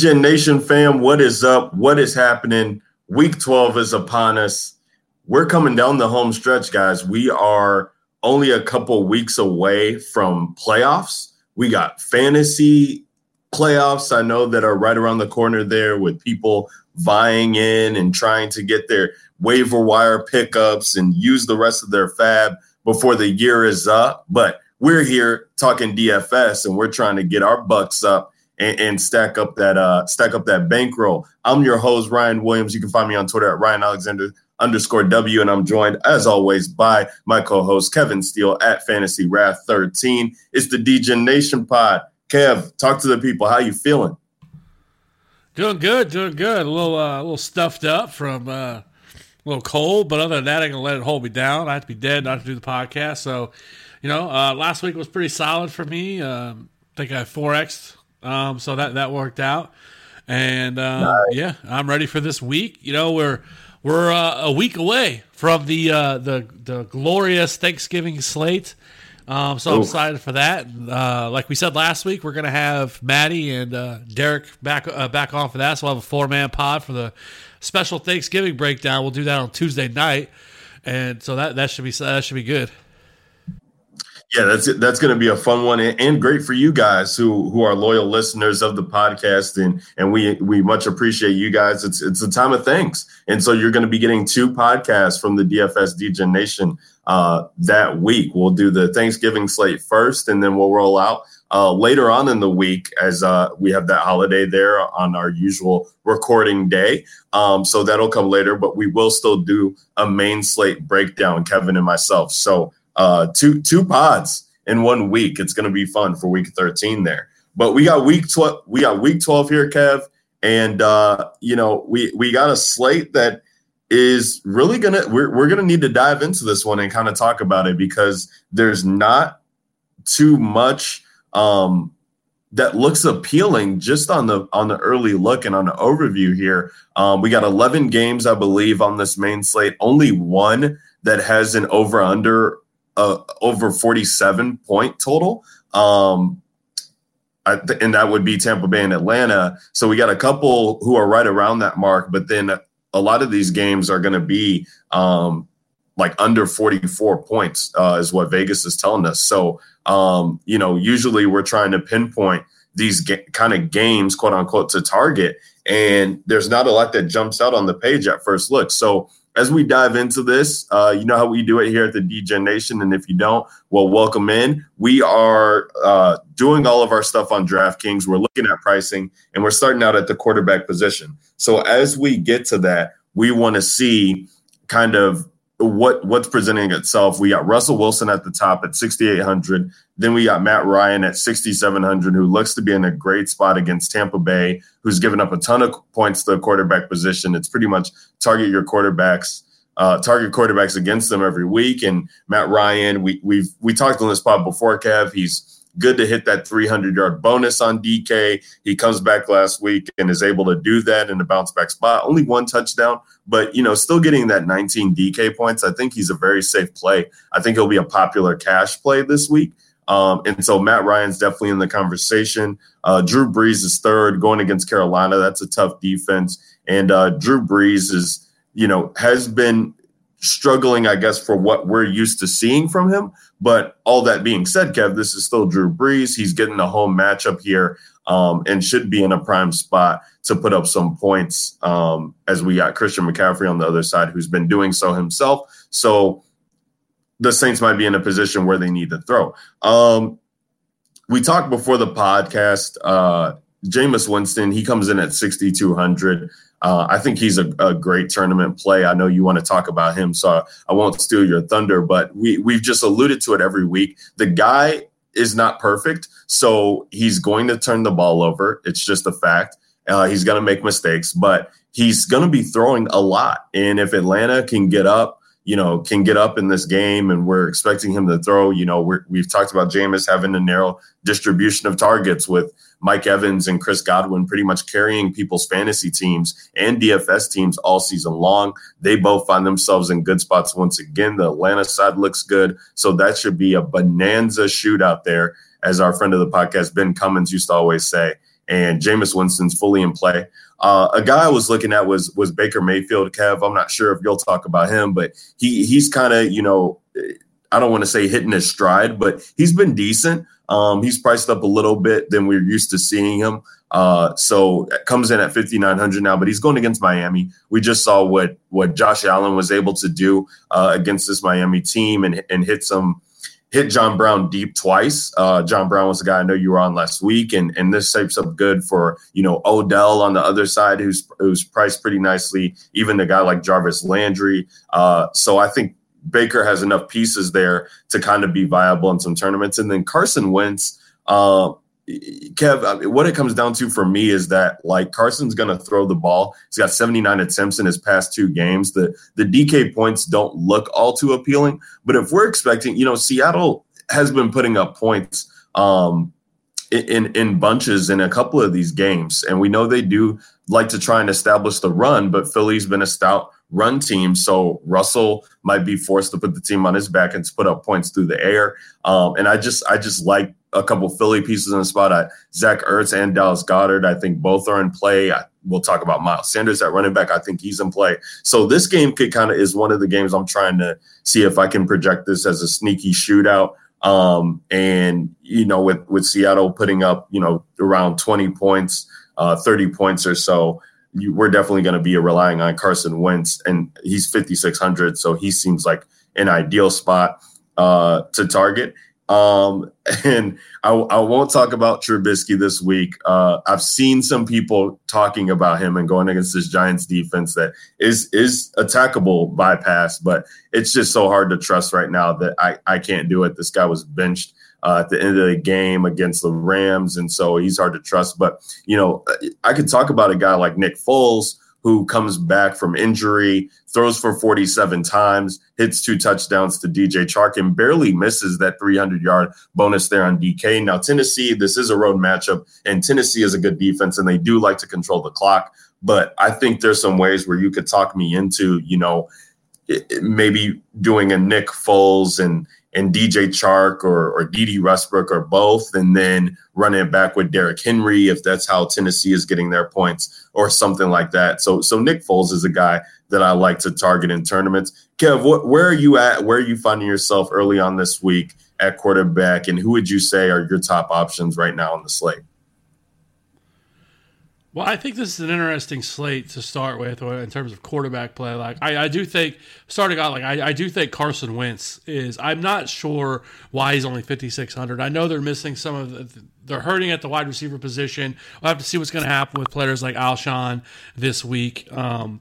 DJ Nation fam, what is up? What is happening? Week 12 is upon us. We're coming down the home stretch, guys. We are only a couple weeks away from playoffs. We got fantasy playoffs, I know, that are right around the corner there with people vying in and trying to get their waiver wire pickups and use the rest of their fab before the year is up. But we're here talking DFS and we're trying to get our bucks up and, and stack up that uh stack up that bankroll. I'm your host, Ryan Williams. You can find me on Twitter at Ryan Alexander underscore W, and I'm joined as always by my co-host Kevin Steele at Fantasy Wrath 13. It's the DJ Nation Pod. Kev, talk to the people. How you feeling? Doing good, doing good. A little, uh, a little stuffed up from uh, a little cold, but other than that, I can let it hold me down. I have to be dead not to do the podcast. So, you know, uh, last week was pretty solid for me. Um, I think I four x, um, so that that worked out. And um, Nice. yeah, I'm ready for this week. You know, we're we're uh, a week away from the uh, the the glorious Thanksgiving slate. Um, so I'm excited for that. Uh, like we said last week, we're gonna have Maddie and uh, Derek back uh, back on for that. So we'll have a four man pod for the special Thanksgiving breakdown. We'll do that on Tuesday night, and so that that should be that should be good. Yeah, that's that's going to be a fun one and, great for you guys who who are loyal listeners of the podcast and and we we much appreciate you guys. It's it's a time of thanks, and so you're going to be getting two podcasts from the DFS DJ Nation uh, that week. We'll do the Thanksgiving slate first, and then we'll roll out uh, later on in the week as uh, we have that holiday there on our usual recording day. Um, so that'll come later, but we will still do a main slate breakdown, Kevin and myself. So uh, two two pods in one week. It's going to be fun for week 13 there. But we got week 12 we got week 12 here Kev and uh, you know, we we got a slate that is really going to we're we're going to need to dive into this one and kind of talk about it because there's not too much um that looks appealing just on the on the early look and on the overview here. Um, we got 11 games, I believe, on this main slate. Only one that has an over under uh, over 47 point total. Um, and that would be Tampa Bay and Atlanta. So we got a couple who are right around that mark, but then a lot of these games are going to be um, like under 44 points, uh, is what Vegas is telling us. So, um, you know, usually we're trying to pinpoint these ga- kind of games, quote unquote, to target. And there's not a lot that jumps out on the page at first look. So, as we dive into this, uh, you know how we do it here at the DJ Nation. And if you don't, well, welcome in. We are uh, doing all of our stuff on DraftKings. We're looking at pricing and we're starting out at the quarterback position. So as we get to that, we want to see kind of what what's presenting itself. We got Russell Wilson at the top at 6,800. Then we got Matt Ryan at 6,700, who looks to be in a great spot against Tampa Bay, who's given up a ton of points to the quarterback position. It's pretty much target your quarterbacks, uh, target quarterbacks against them every week. And Matt Ryan, we we've we talked on this pod before, Kev. He's good to hit that 300 yard bonus on DK. He comes back last week and is able to do that in a bounce back spot. Only one touchdown, but you know, still getting that 19 DK points. I think he's a very safe play. I think he'll be a popular cash play this week. Um, and so Matt Ryan's definitely in the conversation. Uh, Drew Brees is third going against Carolina. That's a tough defense. And uh, Drew Brees is, you know, has been struggling, I guess, for what we're used to seeing from him. But all that being said, Kev, this is still Drew Brees. He's getting a home matchup here um, and should be in a prime spot to put up some points um, as we got Christian McCaffrey on the other side, who's been doing so himself. So the Saints might be in a position where they need to throw. Um, we talked before the podcast. Uh, Jameis Winston, he comes in at 6,200. Uh, I think he's a, a, great tournament play. I know you want to talk about him, so I won't steal your thunder, but we, we've just alluded to it every week. The guy is not perfect, so he's going to turn the ball over. It's just a fact. Uh, he's going to make mistakes, but he's going to be throwing a lot. And if Atlanta can get up, you know, can get up in this game, and we're expecting him to throw. You know, we have talked about Jameis having a narrow distribution of targets with Mike Evans and Chris Godwin pretty much carrying people's fantasy teams and DFS teams all season long. They both find themselves in good spots once again. The Atlanta side looks good, so that should be a bonanza shootout there, as our friend of the podcast Ben Cummins used to always say. And Jameis Winston's fully in play. Uh, a guy I was looking at was was Baker Mayfield. Kev, I'm not sure if you'll talk about him, but he he's kind of you know I don't want to say hitting his stride, but he's been decent. Um, he's priced up a little bit than we're used to seeing him. Uh, so comes in at 5,900 now, but he's going against Miami. We just saw what what Josh Allen was able to do uh, against this Miami team and and hit some hit John Brown deep twice. Uh, John Brown was the guy I know you were on last week, and and this shapes up good for you know Odell on the other side, who's who's priced pretty nicely. Even a guy like Jarvis Landry. Uh, so I think Baker has enough pieces there to kind of be viable in some tournaments, and then Carson Wentz. Uh, Kev, what it comes down to for me is that like Carson's going to throw the ball. He's got 79 attempts in his past two games. The the DK points don't look all too appealing, but if we're expecting, you know, Seattle has been putting up points um, in in bunches in a couple of these games, and we know they do like to try and establish the run, but Philly's been a stout run team. So Russell might be forced to put the team on his back and put up points through the air. Um, and I just I just like a couple Philly pieces in the spot. I, Zach Ertz and Dallas Goedert, I think both are in play. I, we'll talk about Miles Sanders at running back. I think he's in play. So this game could kind of is one of the games I'm trying to see if I can project this as a sneaky shootout. Um, and you know, with with Seattle putting up you know around 20 points, uh, 30 points or so. You, we're definitely going to be relying on Carson Wentz, and he's 5,600, so he seems like an ideal spot uh, to target. Um, and I, I, won't talk about Trubisky this week. Uh, I've seen some people talking about him and going against this Giants defense that is is attackable by pass, but it's just so hard to trust right now that I, I can't do it. This guy was benched uh, at the end of the game against the Rams, and so he's hard to trust. But you know, I could talk about a guy like Nick Foles who comes back from injury, throws for 47 times, hits two touchdowns to DJ Chark, and barely misses that 300 yard bonus there on DK. Now, Tennessee, this is a road matchup, and Tennessee is a good defense, and they do like to control the clock. But I think there's some ways where you could talk me into, you know, maybe doing a Nick Foles and and DJ Chark or or Dede Westbrook or both, and then running it back with Derrick Henry if that's how Tennessee is getting their points or something like that. So so Nick Foles is a guy that I like to target in tournaments. Kev, what, where are you at? Where are you finding yourself early on this week at quarterback, and who would you say are your top options right now on the slate? Well, I think this is an interesting slate to start with in terms of quarterback play. Like, I, I do think, starting out, like, I, I, do think Carson Wentz is, I'm not sure why he's only 5,600. I know they're missing some of the, they're hurting at the wide receiver position. We'll have to see what's going to happen with players like Alshon this week. Um,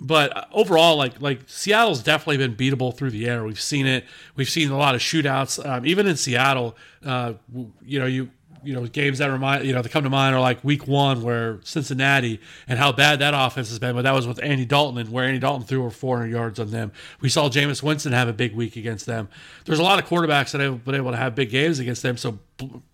but overall, like like Seattle's definitely been beatable through the air. We've seen it. We've seen a lot of shootouts. Um, even in Seattle, uh, you know, you you know games that remind you know that come to mind are like week one where Cincinnati and how bad that offense has been. But that was with Andy Dalton and where Andy Dalton threw over 400 yards on them. We saw Jameis Winston have a big week against them. There's a lot of quarterbacks that have been able to have big games against them. So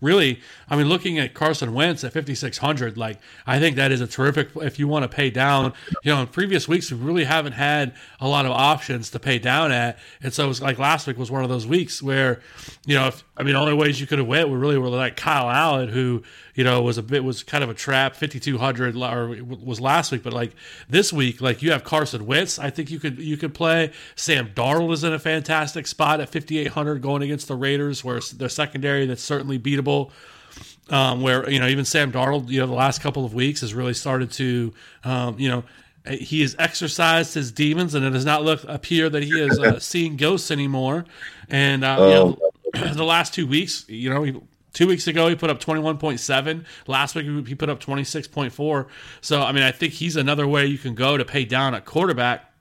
really, I mean, looking at Carson Wentz at 5,600, like, I think that is a terrific, if you want to pay down, you know, in previous weeks, we really haven't had a lot of options to pay down at. And so it was like last week was one of those weeks where, you know, if, I mean, only ways you could have went were really were like Kyle Allen, who, you know, it was a bit, was kind of a trap, 5,200 or was last week, but like this week, like you have Carson Wentz, I think you could, you could play. Sam Darnold is in a fantastic spot at 5,800 going against the Raiders, where their secondary that's certainly beatable. Um, where you know even Sam Darnold, you know, the last couple of weeks has really started to, um, you know, he has exercised his demons, and it does not look appear that he is uh, seeing ghosts anymore. And uh, you know, the last two weeks, you know, he, two weeks ago he put up twenty one point seven. Last week he put up twenty six point four. So I mean, I think he's another way you can go to pay down a quarterback.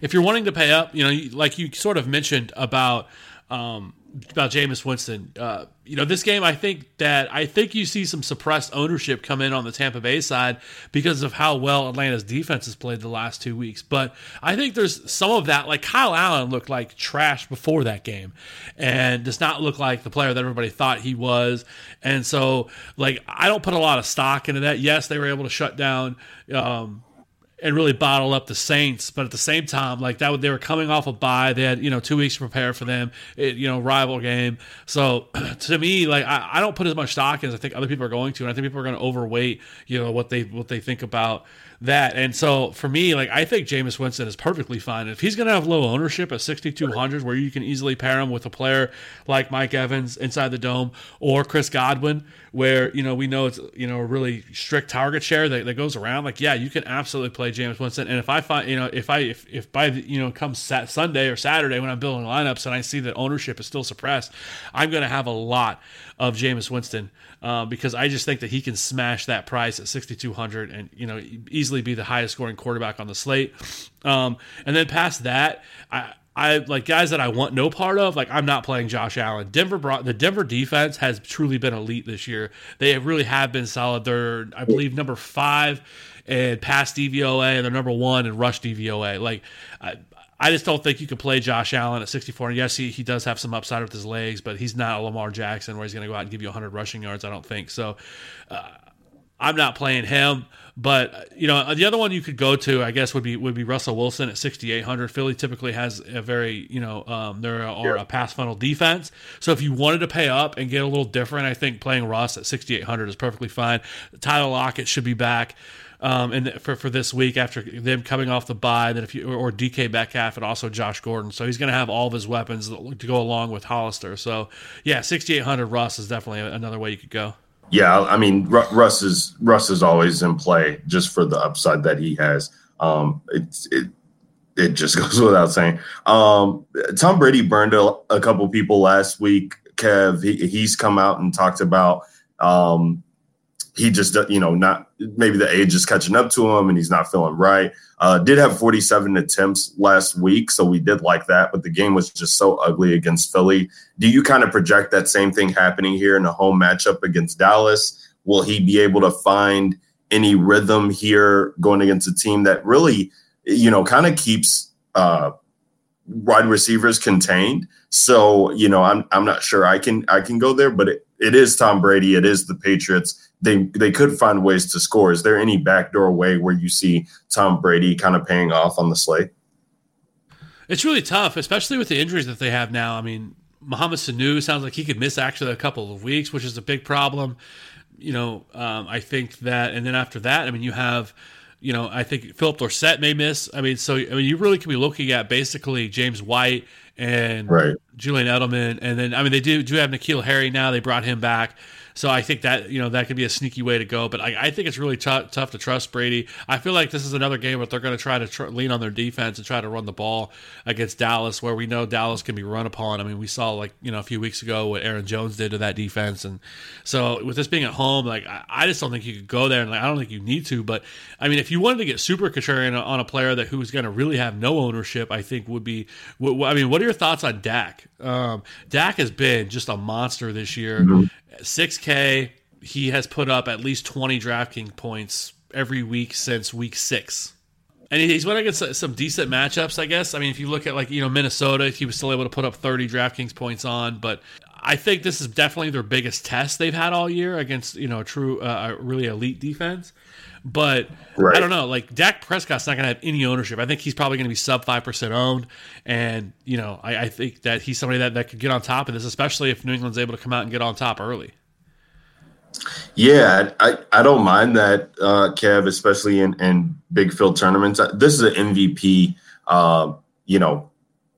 If you're wanting to pay up, you know, like you sort of mentioned about um, about Jameis Winston. Uh, you know, this game, I think that I think you see some suppressed ownership come in on the Tampa Bay side because of how well Atlanta's defense has played the last two weeks. But I think there's some of that. Like Kyle Allen looked like trash before that game, and does not look like the player that everybody thought he was. And so, like, I don't put a lot of stock into that. Yes, they were able to shut down. Um, and really bottle up the Saints. But at the same time, like that, they were coming off a bye. They had you know two weeks to prepare for them. It, you know, rival game. So to me, like I, I don't put as much stock as I think other people are going to, and I think people are going to overweight you know what they what they think about that. And so for me, like I think Jameis Winston is perfectly fine. If he's going to have low ownership at 6,200, where you can easily pair him with a player like Mike Evans inside the dome or Chris Godwin, where you know we know it's you know a really strict target share that, that goes around. Like yeah, you can absolutely play Jameis Winston. And if I find you know if I if, if by you know come Sunday or Saturday when I'm building lineups and I see that ownership is still suppressed, I'm going to have a lot of Jameis Winston uh, because I just think that he can smash that price at 6,200 and you know easily be the highest scoring quarterback on the slate. Um, and then past that, I. I like guys that I want no part of. Like I'm not playing Josh Allen. Denver brought the Denver defense has truly been elite this year. They really have been solid. They're I believe number five and pass DVOA and they're number one in rush DVOA. Like I just don't think you could play Josh Allen at 64. And yes, he, he does have some upside with his legs, but he's not a Lamar Jackson where he's going to go out and give you 100 rushing yards. I don't think so. Uh, I'm not playing him. But you know, the other one you could go to, I guess, would be would be Russell Wilson at 6,800. Philly typically has a very, you know, um, they're are a pass funnel defense. So if you wanted to pay up and get a little different, I think playing Russ at 6,800 is perfectly fine. Tyler Lockett should be back um, and for for this week after them coming off the bye. Then if you or, DK Metcalf and also Josh Gordon, so he's going to have all of his weapons to go along with Hollister. So yeah, sixty eight hundred Russ is definitely another way you could go. Yeah, I mean Russ is Russ is always in play just for the upside that he has. Um, it it it just goes without saying. Um, Tom Brady burned a, a couple people last week. Kev, he, he's come out and talked about um, he just you know not maybe the age is catching up to him and he's not feeling right. Uh, did have 47 attempts last week so we did like that but the game was just so ugly against philly. Do you kind of project that same thing happening here in a home matchup against dallas? Will he be able to find any rhythm here going against a team that really you know kind of keeps uh, wide receivers contained? So you know i'm i'm not sure i can i can go there but it, it is tom brady it is the patriots they they could find ways to score. Is there any backdoor way where you see Tom Brady kind of paying off on the slate? It's really tough, especially with the injuries that they have now. I mean, Mohamed Sanu sounds like he could miss actually a couple of weeks, which is a big problem. You know, um, I think that, and then after that, I mean, you have, you know, I think Phillip Dorsett may miss. I mean, so I mean, you really could be looking at basically James White and right. Julian Edelman, and then I mean, they do do have N'Keal Harry now. They brought him back. So I think that you know that could be a sneaky way to go. But I, I think it's really t- tough to trust Brady. I feel like this is another game where they're going to try to tr- lean on their defense and try to run the ball against Dallas, where we know Dallas can be run upon. I mean, we saw like you know a few weeks ago what Aaron Jones did to that defense, and so with this being at home, like I, I just don't think you could go there, and like, I don't think you need to. But I mean, if you wanted to get super contrarian on a player that who's going to really have no ownership, I think would be. I mean, what are your thoughts on Dak? Um, Dak has been just a monster this year. Mm-hmm. 6K, he has put up at least 20 DraftKings points every week since week six. And he's went against some decent matchups, I guess. I mean, if you look at like, you know, Minnesota, he was still able to put up 30 DraftKings points on, but I think this is definitely their biggest test they've had all year against you know a true, uh, really elite defense. But Right. I don't know. Like Dak Prescott's not going to have any ownership. I think he's probably going to be sub five percent owned, and you know I, I think that he's somebody that, that could get on top of this, especially if New England's able to come out and get on top early. Yeah, I, I don't mind that, uh, Kev, especially in, in big field tournaments. This is an MVP, uh, you know,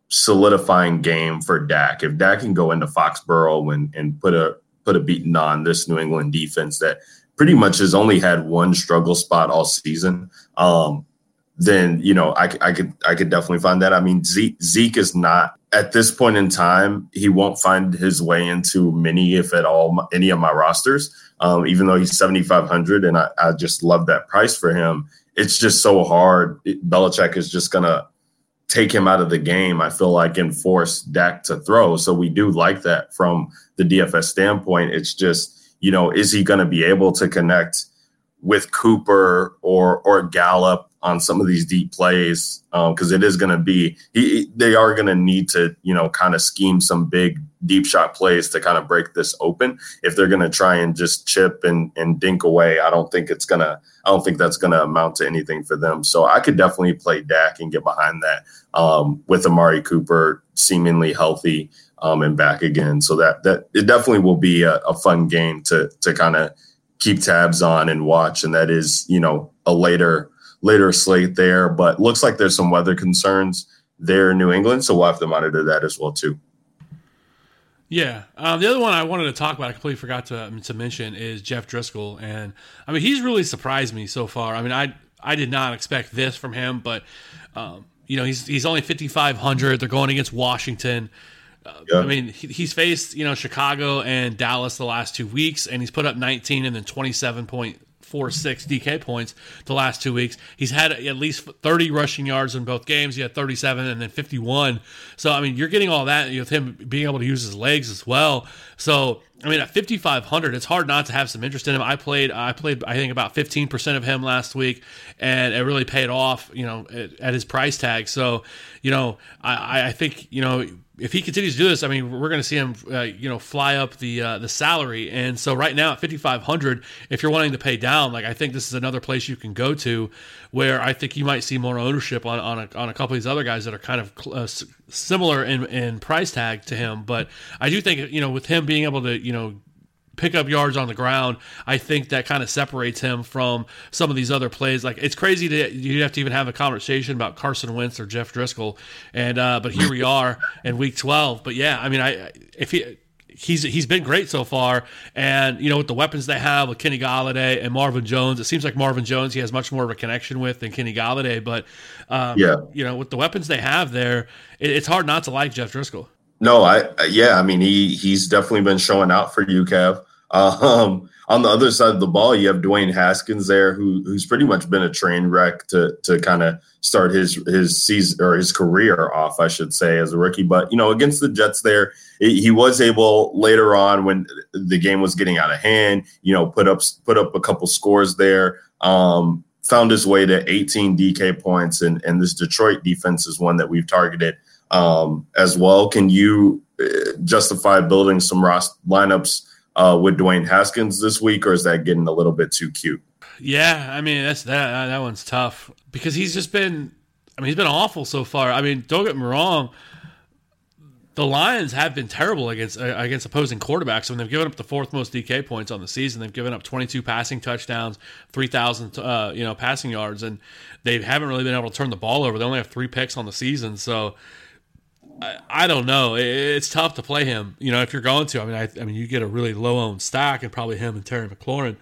solidifying game for Dak. If Dak can go into Foxborough and, and put a put a beating on this New England defense that pretty much has only had one struggle spot all season, um, then you know I, I could I could definitely find that. I mean Zeke, Zeke is not at this point in time. He won't find his way into many, if at all, any of my rosters. Um, even though he's seventy five hundred, and I, I just love that price for him. It's just so hard. Belichick is just gonna take him out of the game. I feel like and force Dak to throw. So we do like that from the DFS standpoint. It's just you know is he going to be able to connect with Cooper or or Gallup on some of these deep plays? Um, because it is going to be he, they are going to need to you know kind of scheme some big deep shot plays to kind of break this open. If they're going to try and just chip and and dink away I don't think it's going to I don't think that's going to amount to anything for them. So I could definitely play Dak and get behind that um, with Amari Cooper seemingly healthy um, and back again. So that that it definitely will be a, a fun game to to kind of keep tabs on and watch. And that is you know a later later slate there. But looks like there's some weather concerns there in new england. So we'll have to monitor that as well too Yeah. Um, the other one I wanted to talk about, I completely forgot to um, to mention, is Jeff Driskel, and I mean he's really surprised me so far. I mean I I did not expect this from him, but um, you know he's he's only fifty five hundred. They're going against Washington. Uh, Yeah. I mean he, he's faced you know Chicago and Dallas the last two weeks, and he's put up nineteen and then twenty seven point four six DK points the last two weeks. He's had at least thirty rushing yards in both games. He had thirty seven and then fifty one. So I mean, you're getting all that with him being able to use his legs as well. So I mean, at fifty five hundred, it's hard not to have some interest in him. I played, I played, I think about fifteen percent of him last week, and it really paid off. You know, at, at his price tag. So you know, I, I think you know if he continues to do this, I mean, we're going to see him, uh, you know, fly up the uh, the salary. And so right now at 5500, if you're wanting to pay down, like I think this is another place you can go to, where I think you might see more ownership on on a, on a couple of these other guys that are kind of uh, similar in in price tag to him. But I do think you know with him being able to you know pick up yards on the ground, I think that kind of separates him from some of these other plays. Like it's crazy to you have to even have a conversation about Carson Wentz or Jeff Driskel, and uh, but here we are in Week 12. But yeah, I mean, I if he. He's he's been great so far, and you know with the weapons they have with Kenny Golladay and Marvin Jones, it seems like Marvin Jones he has much more of a connection with than Kenny Golladay. But um, Yeah. you know with the weapons they have there, it, it's hard not to like Jeff Driskel. No, I yeah, I mean he he's definitely been showing out for you, Kev. Um, on the other side of the ball, you have Dwayne Haskins there, who who's pretty much been a train wreck to to kind of start his his season or his career off, I should say, as a rookie. But you know, against the Jets, there he he was able later on when the game was getting out of hand, you know, put up put up a couple scores there. Um, found his way to 18 DK points, and and this Detroit defense is one that we've targeted um, as well. Can you uh, justify building some Ross lineups uh, with Dwayne Haskins this week, or is that getting a little bit too cute? Yeah, I mean that's that that one's tough because he's just been I mean he's been awful so far. I mean, don't get me wrong, the Lions have been terrible against uh, against opposing quarterbacks. When they've given up the fourth most DK points on the season, they've given up 22 passing touchdowns, 3,000 uh, you know passing yards, and they haven't really been able to turn the ball over. They only have three picks on the season, so I, I don't know. It, it's tough to play him. You know, if you're going to, I mean, I, I mean, you get a really low owned stack, and probably him and Terry McLaurin,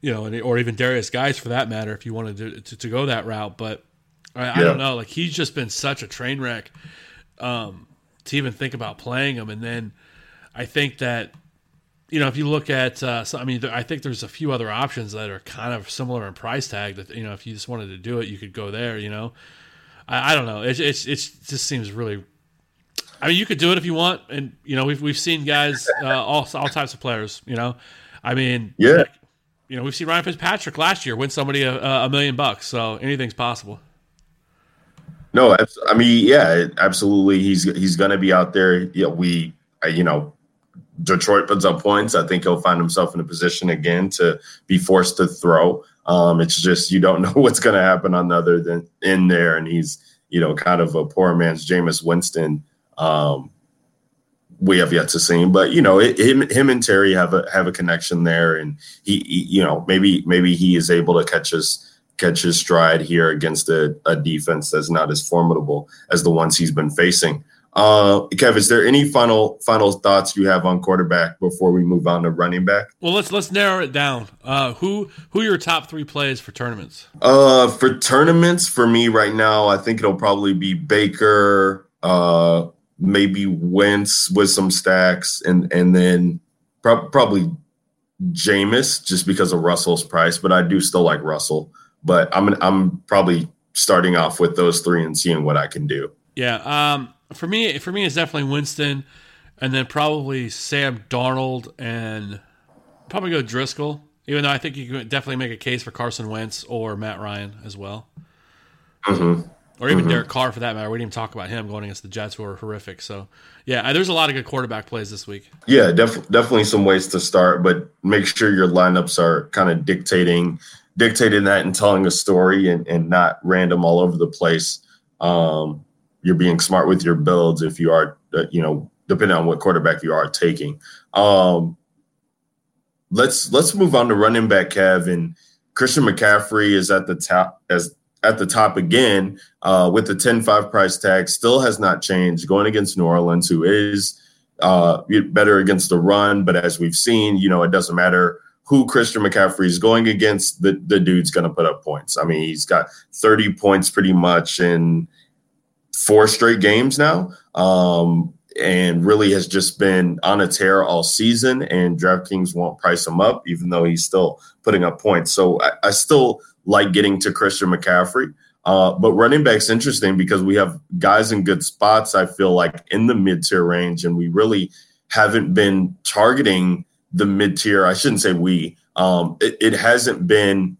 you know, and, or even Darius Guice for that matter, if you wanted to to, to go that route. But I, I don't know. Like he's just been such a train wreck um, to even think about playing him. And then I think that you know if you look at, uh, so, I mean, I think there's a few other options that are kind of similar in price tag. That you know, if you just wanted to do it, you could go there. You know, I, I don't know. It's it's it's just seems really. I mean, you could do it if you want, and you know, we've we've seen guys, uh, all all types of players. You know, I mean, Yeah. you know, we've seen Ryan Fitzpatrick last year win somebody a, a million bucks, so anything's possible. No, I mean, yeah, absolutely. He's he's going to be out there. Yeah, we, you know, Detroit puts up points, I think he'll find himself in a position again to be forced to throw. Um, it's just you don't know what's going to happen on the other than in there, and he's you know kind of a poor man's Jameis Winston. Um, we have yet to see him, but you know it, him him and Terry have a have a connection there, and he, he, you know maybe maybe he is able to catch his catch his stride here against a, a defense that's not as formidable as the ones he's been facing. Uh, Kev, is there any final final thoughts you have on quarterback before we move on to running back? Well, let's let's narrow it down. Uh, who who are your top three plays for tournaments? Uh, for tournaments, for me right now, I think it'll probably be Baker, uh, maybe Wentz with some stacks, and and then pro- probably Jameis just because of Russell's price. But I do still like Russell. But I'm I'm probably starting off with those three and seeing what I can do. Yeah. Um for me, for me, it's definitely Winston, and then probably Sam Darnold, and probably go Driskel. Even though I think you can definitely make a case for Carson Wentz or Matt Ryan as well, mm-hmm. Or even mm-hmm. Derek Carr for that matter. We didn't even talk about him going against the Jets, who are horrific. So, yeah, there's a lot of good quarterback plays this week. Yeah, def- definitely some ways to start, but make sure your lineups are kind of dictating dictating that and telling a story and, and not random all over the place. Um, you're being smart with your builds if you are, uh, you know, depending on what quarterback you are taking. Um, let's let's move on to running back Kev and Christian McCaffrey is at the top as at the top again uh, with the 10-5 price tag still has not changed going against New Orleans who is uh, better against the run but as we've seen you know it doesn't matter who Christian McCaffrey is going against the the dude's going to put up points I mean he's got 30 points pretty much in four straight games now. Um, and really has just been on a tear all season. And DraftKings won't price him up, even though he's still putting up points. So I, I still like getting to Christian McCaffrey. Uh, but running back's interesting because we have guys in good spots, I feel like, in the mid tier range. And we really haven't been targeting the mid tier. I shouldn't say we, um, it, it hasn't been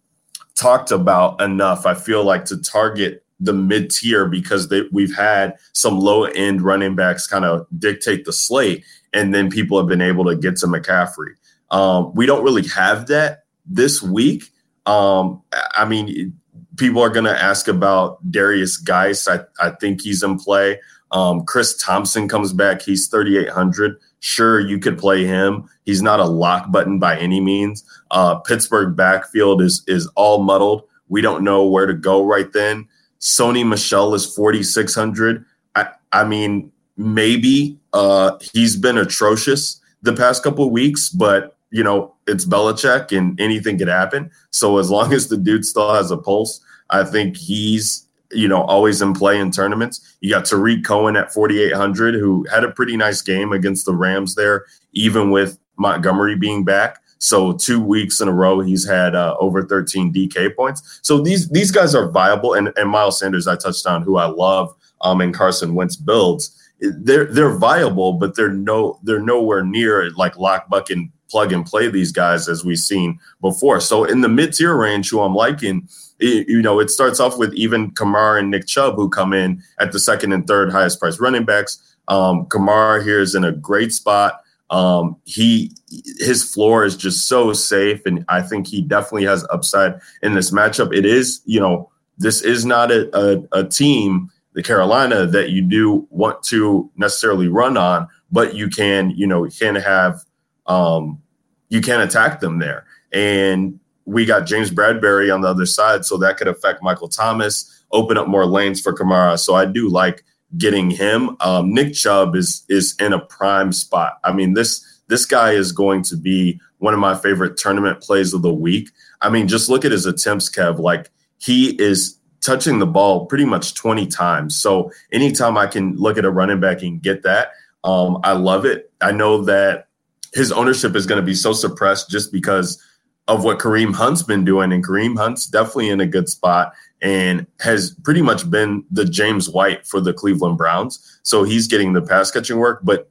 talked about enough. I feel like to target the mid tier because they, we've had some low end running backs kind of dictate the slate, and then people have been able to get to McCaffrey. Um, we don't really have that this week. Um, I mean, people are going to ask about Darius Guice. I, I think he's in play. Um, Chris Thompson comes back. He's 3,800. Sure, you could play him. He's not a lock button by any means. Uh, Pittsburgh backfield is is all muddled. We don't know where to go right then. Sony Michel is 4,600. I, I mean, maybe uh, he's been atrocious the past couple weeks, but you know, it's Belichick and anything could happen. So as long as the dude still has a pulse, I think he's, you know, always in play in tournaments. You got Tarik Cohen at 4,800, who had a pretty nice game against the Rams there, even with Montgomery being back. So two weeks in a row, he's had uh, over 13 DK points. So these these guys are viable. And, and Miles Sanders, I touched on, who I love, um, and Carson Wentz builds. They're they're viable, but they're no they're nowhere near like lock bucket and plug and play these guys as we've seen before. So in the mid tier range, who I'm liking, it, you know, it starts off with even Kamara and Nick Chubb who come in at the second and third highest price running backs. Um, Kamara here is in a great spot. Um, he his floor is just so safe, and I think he definitely has upside in this matchup. It is, you know, this is not a, a, a team, the Carolina, that you do want to necessarily run on, but you can, you know, can have um, you can't attack them there. And we got James Bradberry on the other side, so that could affect Michael Thomas, open up more lanes for Kamara. So I do like getting him. Um, Nick Chubb is is in a prime spot. I mean this this guy is going to be one of my favorite tournament plays of the week. I mean, just look at his attempts, Kev. Like he is touching the ball pretty much 20 times. So anytime I can look at a running back and get that, um, I love it. I know that his ownership is going to be so suppressed just because of what Kareem Hunt's been doing, and Kareem Hunt's definitely in a good spot and has pretty much been the James White for the Cleveland Browns. So he's getting the pass catching work, but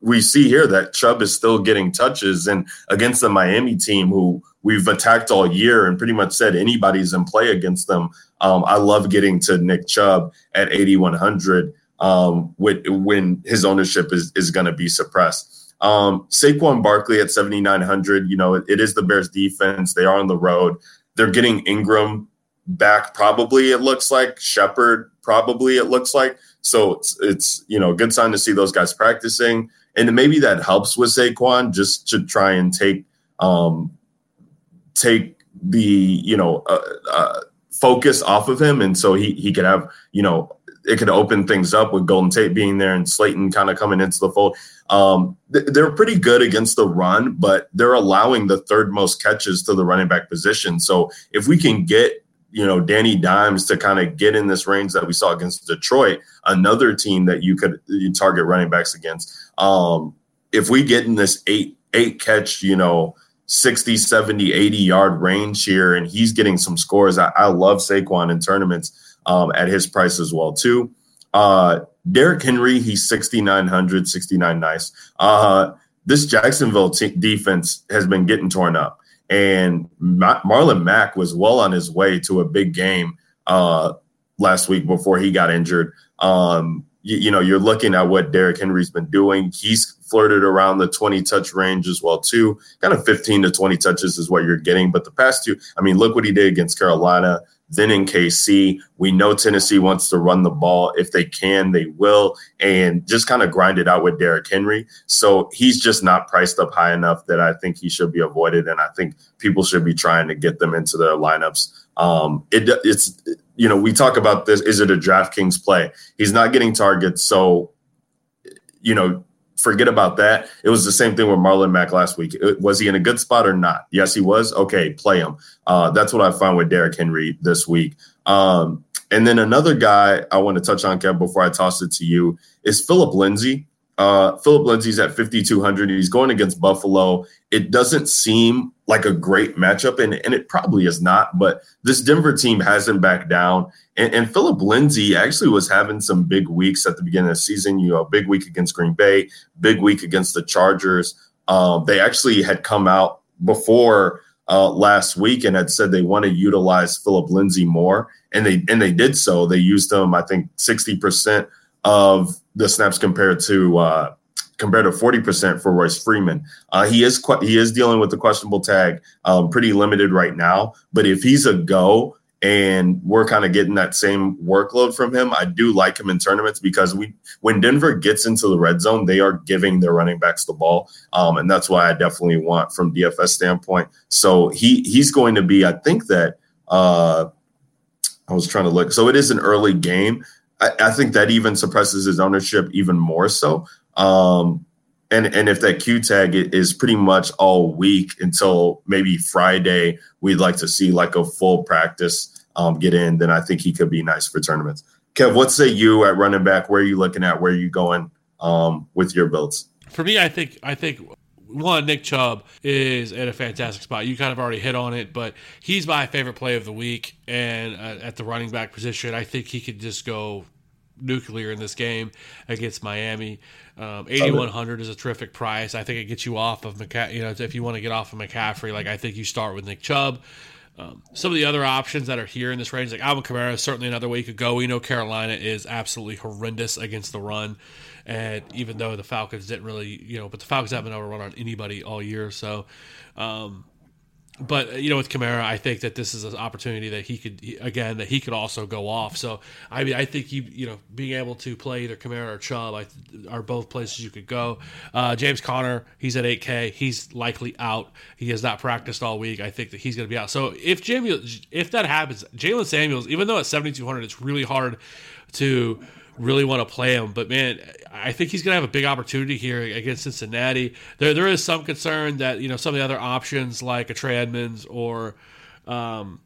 we see here that Chubb is still getting touches and against the Miami team who we've attacked all year and pretty much said anybody's in play against them. Um, I love getting to Nick Chubb at 8,100. um, when, when his ownership is, is going to be suppressed. Um, Saquon Barkley at 7,900, you know, it, it is the Bears defense. They are on the road. They're getting Engram back, probably, it looks like. Shepard, probably, it looks like. So it's, it's, you know, a good sign to see those guys practicing. And maybe that helps with Saquon just to try and take, um, take the, you know, uh, uh, focus off of him. And so he, he could have, you know, it could open things up with Golden Tate being there and Slayton kind of coming into the fold. Um, they're pretty good against the run, but they're allowing the third most catches to the running back position. So if we can get you know Danny Dimes to kind of get in this range that we saw against Detroit, another team that you could you target running backs against. Um, if we get in this eight eight catch, you know, 60, 70, 80 yard range here, and he's getting some scores. I, I love Saquon in tournaments um, at his price as well, too. Uh, Derrick Henry, he's 6,900, 69 nice. Uh, this Jacksonville t- defense has been getting torn up. And Ma- Marlon Mack was well on his way to a big game uh, last week before he got injured. Um, you, you, know, you're looking at what Derrick Henry's been doing. He's flirted around the 20 touch range as well, too. Kind of 15 to 20 touches is what you're getting. But the past two, I mean, look what he did against Carolina then in KC. We know Tennessee wants to run the ball. If they can, they will, and just kind of grind it out with Derrick Henry. So he's just not priced up high enough that I think he should be avoided. And I think people should be trying to get them into their lineups. Um, it, it's, you know, we talk about this. Is it a DraftKings play? He's not getting targets. So, you know, forget about that. It was the same thing with Marlon Mack last week. Was he in a good spot or not? Yes, he was. Okay, play him. Uh, that's what I found with Derrick Henry this week. Um, and then another guy I want to touch on, Kev, before I toss it to you, is Phillip Lindsay. Uh, Phillip Lindsay's at 5,200. He's going against Buffalo. It doesn't seem like a great matchup, and, and it probably is not, but this Denver team hasn't backed down. And, and Phillip Lindsay actually was having some big weeks at the beginning of the season. You know, big week against Green Bay, big week against the Chargers. Um, they actually had come out before uh, last week and had said they want to utilize Phillip Lindsay more, and they and they did so. They used him, I think, sixty percent of the snaps compared to uh, compared to 40% for Royce Freeman. Uh, he is qu- he is dealing with the questionable tag, um, pretty limited right now. But if he's a go and we're kind of getting that same workload from him, I do like him in tournaments because we when Denver gets into the red zone, they are giving their running backs the ball, um, and that's why I definitely want from DFS standpoint. So he he's going to be. I think that. Uh, I was trying to look. So it is an early game. I, I think that even suppresses his ownership even more so. Um, and and if that Q tag is pretty much all week until maybe Friday, we'd like to see like a full practice um, get in. Then I think he could be nice for tournaments. Kev, what say you at running back? Where are you looking at? Where are you going um, with your builds? For me, I think I think one Nick Chubb is at a fantastic spot. You kind of already hit on it, but he's my favorite play of the week. And uh, at the running back position, I think he could just go nuclear in this game against Miami. Um, 8100 is a terrific price. I think it gets you off of McCaffrey. you know if you want to get off of McCaffrey, like I think you start with Nick Chubb. Um, some of the other options that are here in this range, like Alvin Kamara, is certainly another way you could go. We know Carolina is absolutely horrendous against the run, and even though the Falcons didn't really, you know, but the Falcons haven't overrun on anybody all year, so um, but you know, with Kamara, I think that this is an opportunity that he could again that he could also go off. So I mean, I think you you know being able to play either Kamara or Chubb I, are both places you could go. Uh, James Conner, he's at 8K. He's likely out. He has not practiced all week. I think that he's going to be out. So if Jamie, if that happens, Jaylen Samuels, even though at 7,200, it's really hard to really want to play him. But man, I think he's going to have a big opportunity here against Cincinnati. There, there is some concern that you know some of the other options like a Trey Edmunds or um,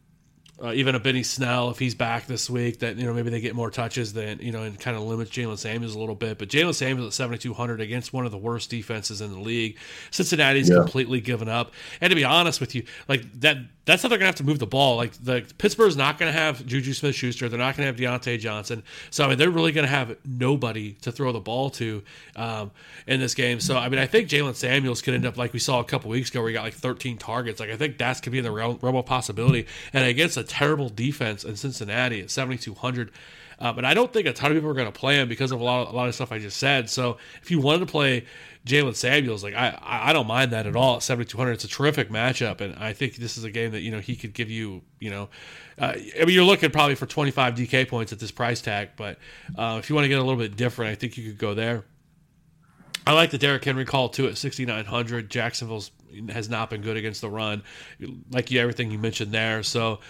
uh, even a Benny Snell if he's back this week, that you know maybe they get more touches than you know and kind of limits Jaylen Samuels a little bit. But Jaylen Samuels at seventy two hundred against one of the worst defenses in the league. Cincinnati's yeah. completely given up. And to be honest with you, like that that's how they're gonna have to move the ball. Like the Pittsburgh's not gonna have Juju Smith Schuster. They're not gonna have Diontae Johnson. So I mean they're really gonna have nobody to throw the ball to um, in this game. So I mean I think Jaylen Samuels could end up like we saw a couple weeks ago where he got like 13 targets. Like I think that's could be in the realm, realm of possibility. And against a terrible defense in Cincinnati at 7,200. Uh, but I don't think a ton of people are going to play him because of a lot of, a lot of stuff I just said. So if you wanted to play Jaylen Samuels, like I, I don't mind that at all at 7,200. It's a terrific matchup, and I think this is a game that you know he could give you. You know, uh, I mean you're looking probably for 25 DK points at this price tag, but uh, if you want to get a little bit different, I think you could go there. I like the Derrick Henry call too at 6,900. Jacksonville's has not been good against the run, like you everything you mentioned there. So,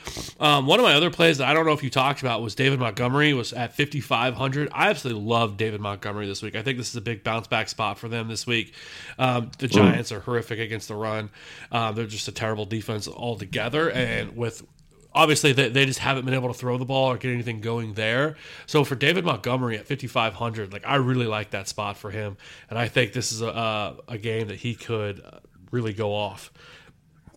um, one of my other plays that I don't know if you talked about was David Montgomery was at 5,500. I absolutely love David Montgomery this week. I think this is a big bounce back spot for them this week. Um, the Giants are horrific against the run. Um, they're just a terrible defense altogether, and with obviously they, they just haven't been able to throw the ball or get anything going there. So for David Montgomery at 5500, like I really like that spot for him, and I think this is a a game that he could really go off.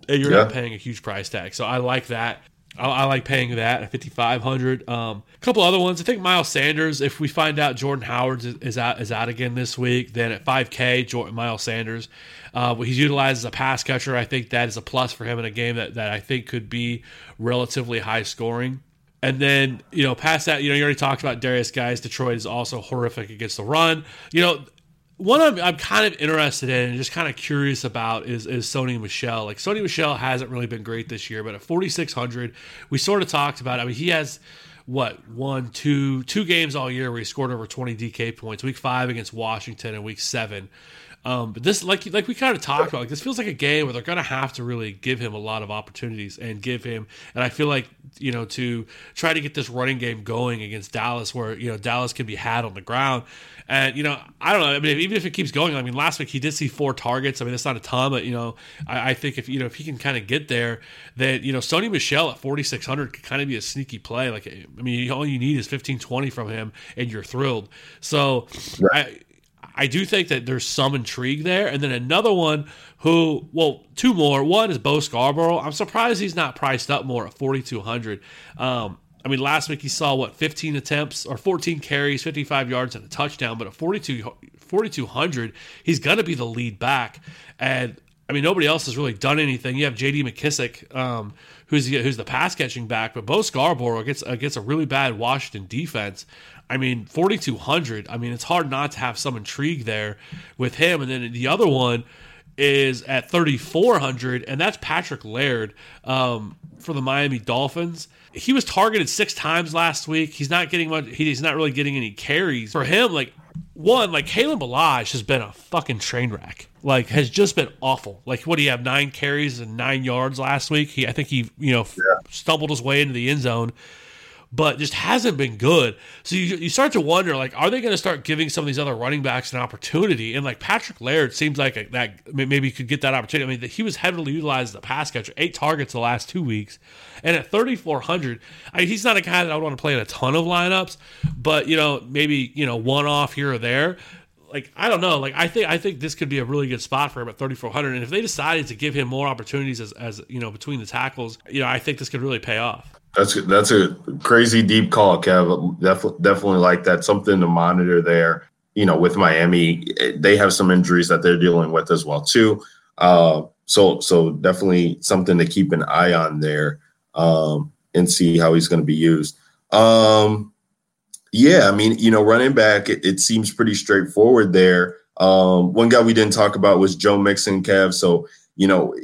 And you're Yeah. not paying a huge price tag, so I like that. I, I like paying that at 5500. Um, a couple other ones. I think Miles Sanders. If we find out Jordan Howard is, is out is out again this week, then at 5K, Jordan, Miles Sanders. Uh, he's utilized as a pass catcher. I think that is a plus for him in a game that, that I think could be relatively high scoring. And then, you know, past that, you know, you already talked about Darius Guice. Detroit is also horrific against the run. You know, one I'm, I'm kind of interested in and just kind of curious about is, is Sony Michel. Like Sony Michel hasn't really been great this year, but at 4,600, we sort of talked about. I mean, he has what one, two, two games all year where he scored over 20 DK points. Week five against Washington and week seven. Um, but this, like, like we kind of talked about, like this feels like a game where they're going to have to really give him a lot of opportunities and give him. And I feel like you know to try to get this running game going against Dallas, where you know Dallas can be had on the ground. And you know, I don't know. I mean, even if it keeps going, I mean, last week he did see four targets. I mean, that's not a ton, but you know, I, I think if you know if he can kind of get there, that you know, Sony Michel at forty six hundred could kind of be a sneaky play. Like, I mean, all you need is fifteen twenty from him, and you're thrilled. So, I. I do think that there's some intrigue there. And then another one who, well, two more. One is Bo Scarborough. I'm surprised he's not priced up more at 4,200. Um, I mean, last week he saw what 15 attempts or 14 carries, 55 yards, and a touchdown. But at 42, 4,200, he's going to be the lead back. And I mean, nobody else has really done anything. You have J.D. McKissick, um, who's the, who's the pass catching back, but Bo Scarborough gets against a really bad Washington defense. I mean, 4,200. I mean, it's hard not to have some intrigue there with him. And then the other one is at 3,400, and that's Patrick Laird um, for the Miami Dolphins. He was targeted six times last week. He's not getting much. He's not really getting any carries for him. Like one, like Kalen Ballage has been a fucking train wreck. Like has just been awful. Like what do you have? Nine carries and nine yards last week. He, I think he, you know, stumbled his way into the end zone but just hasn't been good. So you, you start to wonder, like, are they going to start giving some of these other running backs an opportunity? And like Patrick Laird seems like a, that maybe could get that opportunity. I mean, he was heavily utilized as a pass catcher, eight targets the last two weeks, and at 3,400, I mean, he's not a guy that I would want to play in a ton of lineups, but you know, maybe you know, one off here or there like I don't know. Like I think I think this could be a really good spot for him at 3400. And if they decided to give him more opportunities as, as you know between the tackles, you know I think this could really pay off. That's that's a crazy deep call, Kev. Definitely, like that. Something to monitor there. You know, with Miami, they have some injuries that they're dealing with as well too. Uh, so so definitely something to keep an eye on there um, and see how he's going to be used. Um, yeah, I mean, you know, running back, it, it seems pretty straightforward there. Um, one guy we didn't talk about was Joe Mixon, Kev. So you know,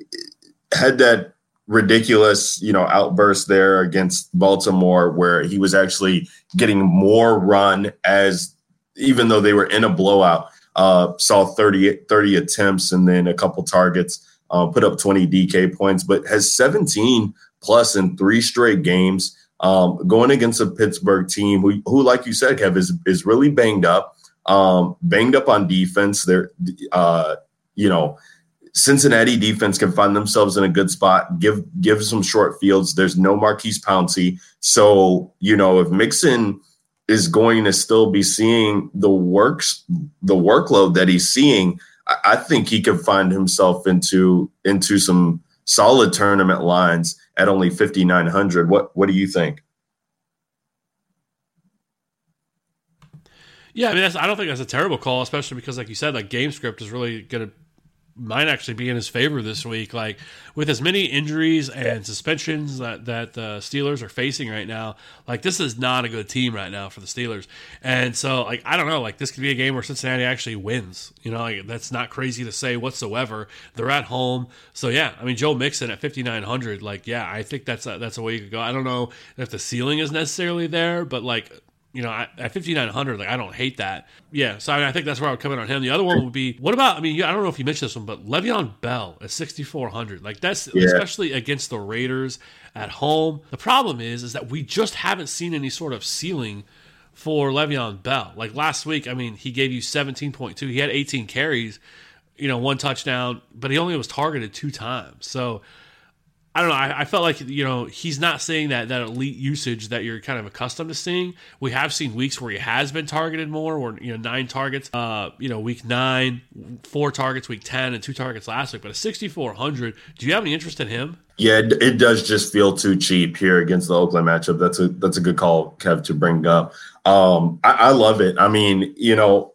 had that ridiculous, you know, outburst there against Baltimore where he was actually getting more run as even though they were in a blowout, uh, saw 30, 30 attempts and then a couple targets, uh, put up 20 DK points, but has 17 plus in three straight games. Um, going against a Pittsburgh team who, who, like you said, Kev, is is really banged up, um, banged up on defense. They're, uh, you know, Cincinnati defense can find themselves in a good spot. Give give some short fields. There's no Maurkice Pouncey, so you know if Mixon is going to still be seeing the works, the workload that he's seeing, I, I think he could find himself into into some solid tournament lines at only 5900. What what do you think? Yeah, I mean, I don't think that's a terrible call, especially because, like you said, like game script is really going to might actually be in his favor this week. Like with as many injuries and suspensions that that the Steelers are facing right now, like this is not a good team right now for the Steelers. And so, like I don't know, like this could be a game where Cincinnati actually wins. You know, like that's not crazy to say whatsoever. They're at home, so yeah. I mean, Joe Mixon at fifty nine hundred, like yeah, I think that's a, that's a way you could go. I don't know if the ceiling is necessarily there, but like you know, at 5,900, like I don't hate that. Yeah, so I, mean, I think that's where I would come in on him. The other one would be, what about? I mean, I don't know if you mentioned this one, but Le'Veon Bell at 6,400. Like that's yeah. especially against the Raiders at home. The problem is, is that we just haven't seen any sort of ceiling for Le'Veon Bell. Like last week, I mean, he gave you 17.2. He had 18 carries, you know, one touchdown, but he only was targeted two times. So I don't know. I, I, felt like you know he's not seeing that that elite usage that you're kind of accustomed to seeing. We have seen weeks where he has been targeted more, or you know nine targets. Uh, you know week nine, four targets, week ten, and two targets last week. But a 6400. Do you have any interest in him? Yeah, it, it does just feel too cheap here against the Oakland matchup. That's a that's a good call, Kev, to bring up. Um, I, I love it. I mean, you know,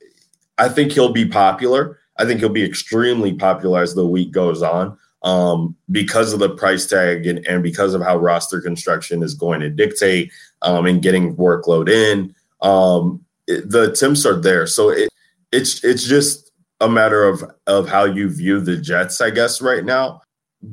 I think he'll be popular. I think he'll be extremely popular as the week goes on um, because of the price tag and, and because of how roster construction is going to dictate um, and getting workload in. Um, it, the attempts are there, so it, it's it's just a matter of of how you view the Jets, I guess, right now.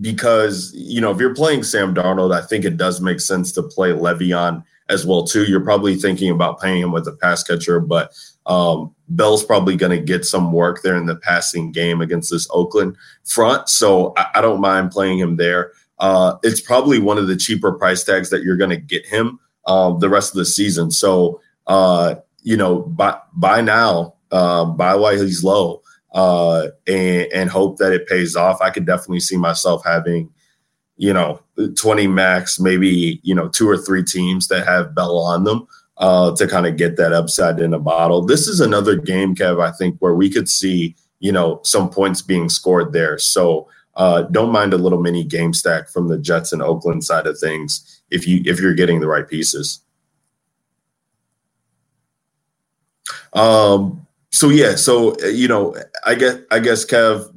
Because you know, if you're playing Sam Darnold, I think it does make sense to play Le'Veon as well too. You're probably thinking about paying him with a pass catcher, but um, Bell's probably going to get some work there in the passing game against this Oakland front. So I, I don't mind playing him there. Uh, it's probably one of the cheaper price tags that you're going to get him uh, the rest of the season. So, uh, you know, by, by now, um, buy while he's low uh, and, and hope that it pays off. I could definitely see myself having, you know, 20 max, maybe, you know, two or three teams that have Bell on them uh, to kind of get that upside in a bottle. This is another game, Kev, I think, where we could see, you know, some points being scored there. So uh, don't mind a little mini game stack from the Jets and Oakland side of things if you if you're getting the right pieces. Um. So yeah. So you know, I guess I guess Kev,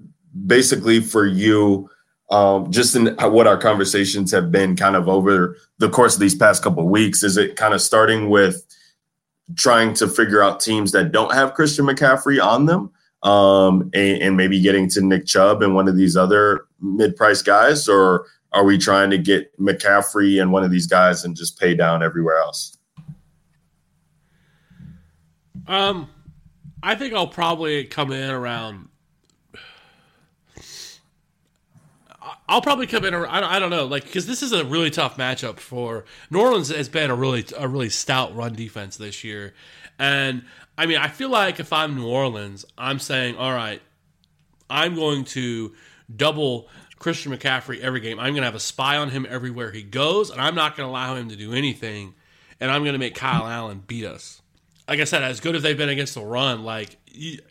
basically for you, um, just in what our conversations have been kind of over the course of these past couple of weeks is it kind of starting with trying to figure out teams that don't have christian mccaffrey on them um, and, and, maybe getting to nick chubb and one of these other mid-price guys or are we trying to get mccaffrey and one of these guys and just pay down everywhere else? Um i think i'll probably come in around I'll probably come in. I don't, I don't know, like because this is a really tough matchup for New Orleans. Has been a really a really stout run defense this year, and I mean I feel like if I'm New Orleans, I'm saying, all right, I'm going to double Christian McCaffrey every game. I'm going to have a spy on him everywhere he goes, and I'm not going to allow him to do anything, and I'm going to make Kyle Allen beat us. Like I said, as good as they've been against the run, like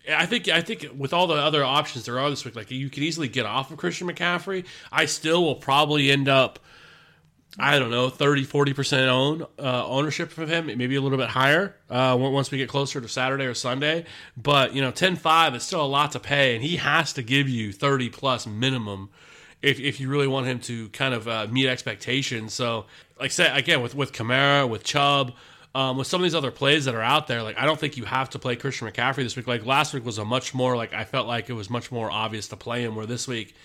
I think I think with all the other options there are this week, like you could easily get off of Christian McCaffrey. I still will probably end up, I don't know, 30, 40% own uh, ownership of him, maybe a little bit higher uh, once we get closer to Saturday or Sunday. But, you know, 10 5 is still a lot to pay, and he has to give you 30 plus minimum if, if you really want him to kind of uh, meet expectations. So, like I said, again, with, with Kamara, with Chubb, um, with some of these other plays that are out there, like I don't think you have to play Christian McCaffrey this week. Like last week was a much more like I felt like it was much more obvious to play him. Where this week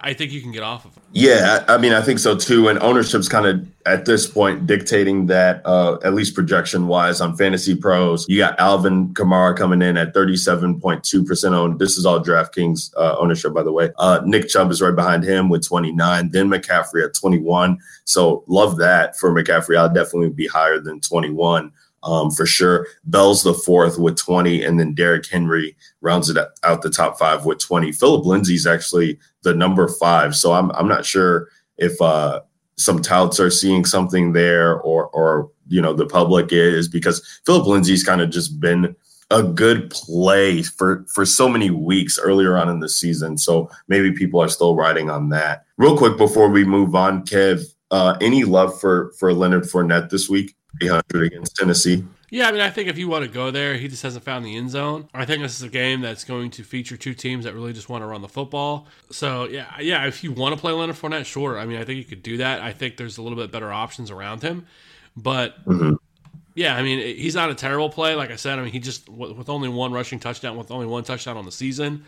I think you can get off of. Yeah, I mean, I think so too. And ownership's kind of at this point dictating that, uh, at least projection wise, on Fantasy Pros. You got Alvin Kamara coming in at 37.2% owned. This is all DraftKings uh, ownership, by the way. Uh, Nick Chubb is right behind him with 29, then McCaffrey at 21. So love that for McCaffrey. I'll definitely be higher than 21 um, for sure. Bell's the fourth with 20, and then Derrick Henry rounds it out the top five with 20. Phillip Lindsay's actually the number five. So I'm I'm not sure if uh, some touts are seeing something there or or you know the public is because Phillip Lindsay's kind of just been a good play for for so many weeks earlier on in the season. So maybe people are still riding on that. Real quick before we move on, Kev, uh, any love for for Leonard Fournette this week? 300 against Tennessee. Yeah, I mean, I think if you want to go there, he just hasn't found the end zone. I think this is a game that's going to feature two teams that really just want to run the football. So yeah, yeah, if you want to play Leonard Fournette, sure. I mean, I think you could do that. I think there's a little bit better options around him, but. Mm-hmm. Yeah, I mean, he's not a terrible play. Like I said, I mean, he just with only one rushing touchdown, with only one touchdown on the season.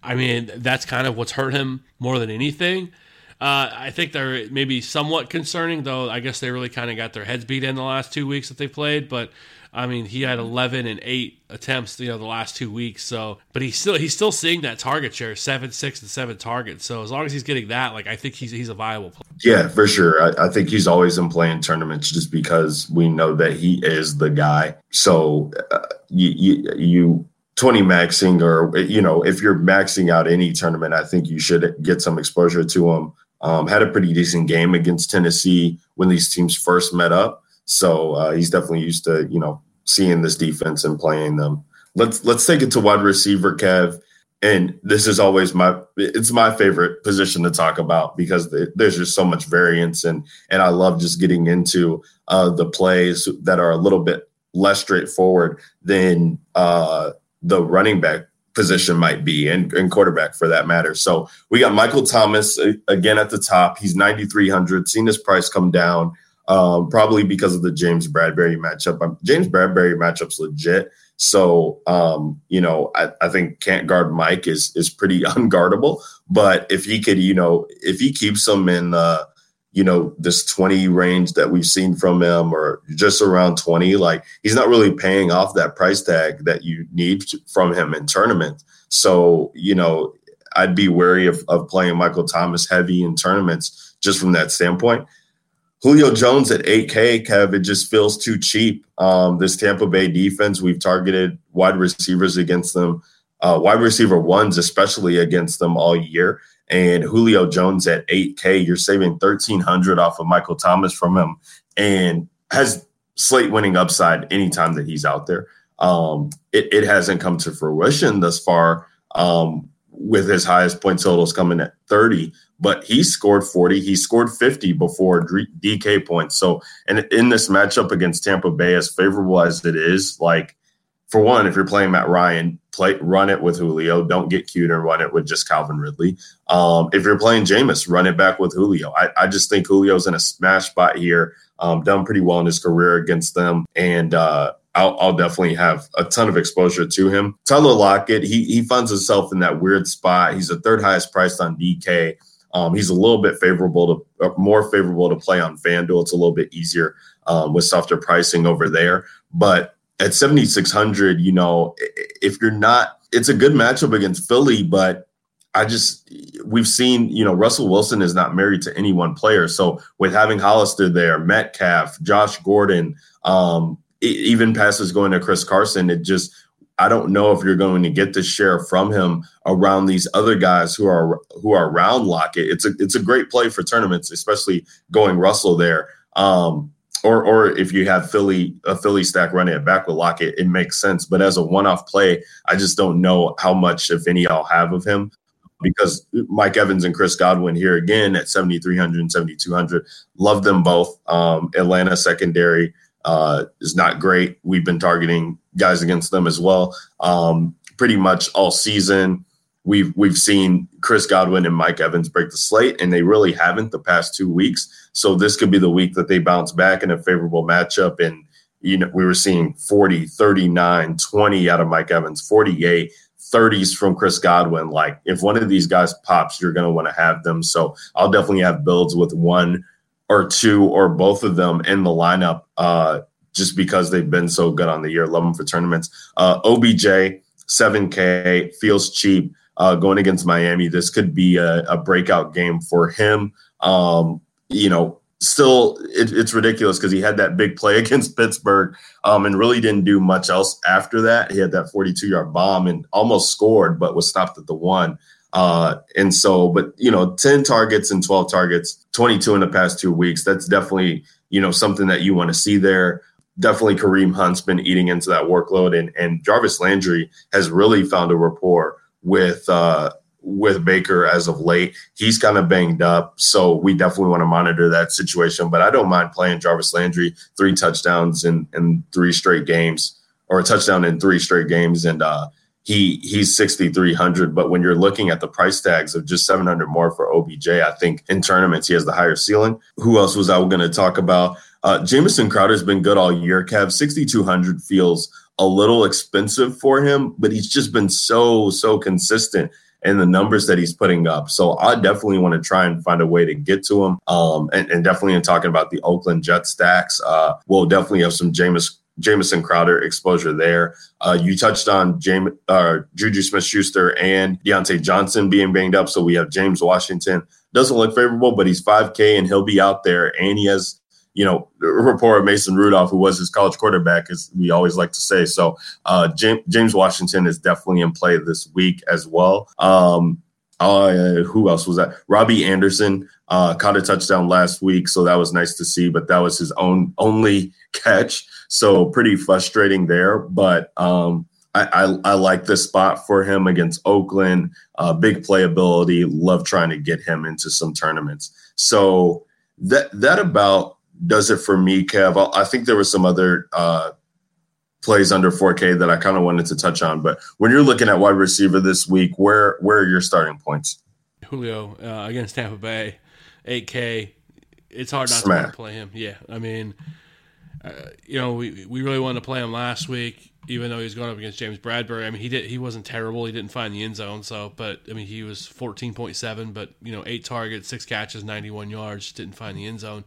I mean, that's kind of what's hurt him more than anything. Uh, I think they're maybe somewhat concerning, though. I guess they really kind of got their heads beat in the last two weeks that they played. But I mean, he had 11 and eight attempts, you know, the last two weeks. So, but he's still he's still seeing that target share, seven, six, and seven targets. So as long as he's getting that, like I think he's he's a viable player. Yeah, for sure. I, I think he's always in playing tournaments just because we know that he is the guy. So uh, you, you you 20 maxing or you know if you're maxing out any tournament, I think you should get some exposure to him. Um, had a pretty decent game against Tennessee when these teams first met up. So uh, he's definitely used to you know seeing this defense and playing them. Let's let's take it to wide receiver, Kev. And this is always my it's my favorite position to talk about because there's just so much variance and and I love just getting into uh, the plays that are a little bit less straightforward than uh, the running back position might be and, and quarterback for that matter. So we got Michael Thomas uh, again at the top. He's 9,300, seen his price come down um, probably because of the James Bradberry matchup. Um, James Bradberry matchup's legit. So, um, you know, I, I, think can't guard Mike is is pretty unguardable. But if he could, you know, if he keeps him in the, you know, this 20 range that we've seen from him or just around 20, like he's not really paying off that price tag that you need from him in tournament. So, you know, I'd be wary of, of playing Michael Thomas heavy in tournaments just from that standpoint. Julio Jones at 8K, Kev, it just feels too cheap. Um, this Tampa Bay defense, we've targeted wide receivers against them, uh, wide receiver ones, especially against them all year. And Julio Jones at 8K, you're saving 1300 off of Michael Thomas from him and has slate winning upside anytime that he's out there. Um, it, it, hasn't come to fruition thus far um, with his highest point totals coming at 30 but he scored 40. He scored 50 before DK points. So, and in this matchup against Tampa Bay, as favorable as it is, like for one, if you're playing Matt Ryan, play run it with Julio. Don't get cute and run it with just Calvin Ridley. Um, if you're playing Jameis, run it back with Julio. I, I just think Julio's in a smash spot here. Um, done pretty well in his career against them, and uh, I'll, I'll, definitely have a ton of exposure to him. Tyler Lockett, he he finds himself in that weird spot. He's the third highest priced on DK. Um, he's a little bit favorable to uh, more favorable to play on FanDuel. It's a little bit easier um, with softer pricing over there. But at 7,600, you know, if you're not, it's a good matchup against Philly, but I just, we've seen, you know, Russell Wilson is not married to any one player. So with having Hollister there, Metcalf, Josh Gordon, um, even passes going to Chris Carson, it just, I don't know if you're going to get the share from him around these other guys who are who are around Lockett. It's a it's a great play for tournaments, especially going Russell there. Um, or or if you have Philly a Philly stack running it back with Lockett, it makes sense. But as a one off play, I just don't know how much, if any, I'll have of him because Mike Evans and Chris Godwin here again at 7,300 and 7,200. Love them both. Um, Atlanta secondary uh, is not great. We've been targeting guys against them as well. Um, pretty much all season, we've we've seen Chris Godwin and Mike Evans break the slate, and they really haven't the past two weeks. So this could be the week that they bounce back in a favorable matchup. And you know, we were seeing 40, 39, 20 out of Mike Evans, 48. 30s from Chris Godwin. Like, if one of these guys pops, you're going to want to have them. So, I'll definitely have builds with one or two or both of them in the lineup uh, just because they've been so good on the year. Love them for tournaments. Uh, OBJ, 7K, feels cheap uh, going against Miami. This could be a, a breakout game for him. Um, you know, still, it, it's ridiculous because he had that big play against Pittsburgh um, and really didn't do much else after that. He had that 42 yard bomb and almost scored, but was stopped at the one. Uh, and so, but you know, 10 targets and 12 targets, 22 in the past two weeks. That's definitely, you know, something that you want to see there. Definitely Kareem Hunt's been eating into that workload and, and Jarvis Landry has really found a rapport with, uh, with Baker as of late. He's kind of banged up, so we definitely want to monitor that situation. But I don't mind playing Jarvis Landry three touchdowns in in three straight games, or a touchdown in three straight games, and uh, he he's 6300 but when you're looking at the price tags of just 700 more for obj i think in tournaments he has the higher ceiling who else was i going to talk about uh jamison crowder's been good all year kev 6200 feels a little expensive for him but he's just been so so consistent in the numbers that he's putting up so i definitely want to try and find a way to get to him um and, and definitely in talking about the oakland jet stacks uh we'll definitely have some Jameis Jamison Crowder exposure there. Uh, you touched on James, uh, Juju Smith Schuster and Diontae Johnson being banged up. So we have James Washington. Doesn't look favorable, but he's 5K and he'll be out there. And he has, you know, report of Mason Rudolph, who was his college quarterback, as we always like to say. So uh, James, James Washington is definitely in play this week as well. Um, uh, who else was that? Robbie Anderson uh, caught a touchdown last week, so that was nice to see. But that was his own only catch, so pretty frustrating there. But um, I, I, I, like this spot for him against Oakland. Uh, big playability. Love trying to get him into some tournaments. So that that about does it for me, Kev. I think there were some other uh, plays under 4K that I kind of wanted to touch on. But when you're looking at wide receiver this week, where where are your starting points? Julio uh, against Tampa Bay, 8K. It's hard not Smack. to play him. Yeah, I mean, uh, you know, we we really wanted to play him last week, even though he was going up against James Bradberry. I mean, he did he wasn't terrible. He didn't find the end zone, so but I mean, he was 14.7, but you know, eight targets, six catches, 91 yards, didn't find the end zone.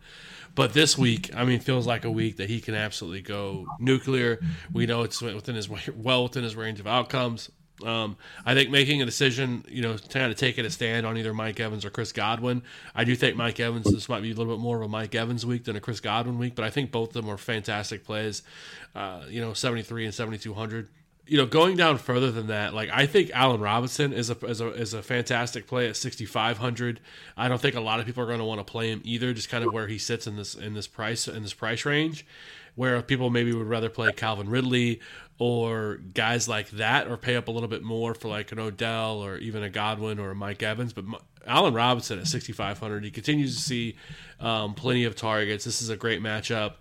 But this week, I mean, feels like a week that he can absolutely go nuclear. We know it's within his well within his range of outcomes. Um, I think making a decision, you know, to kind of taking a stand on either Mike Evans or Chris Godwin. I do think Mike Evans, this might be a little bit more of a Mike Evans week than a Chris Godwin week, but I think both of them are fantastic plays. Uh, you know, 73 and 7200 you know, going down further than that, like I think Allen Robinson is a is a is a fantastic play at sixty five hundred. I don't think a lot of people are going to want to play him either, just kind of where he sits in this in this price in this price range, where people maybe would rather play Calvin Ridley or guys like that, or pay up a little bit more for like an Odell or even a Godwin or a Mike Evans. But Allen Robinson at sixty five hundred, he continues to see um, plenty of targets. This is a great matchup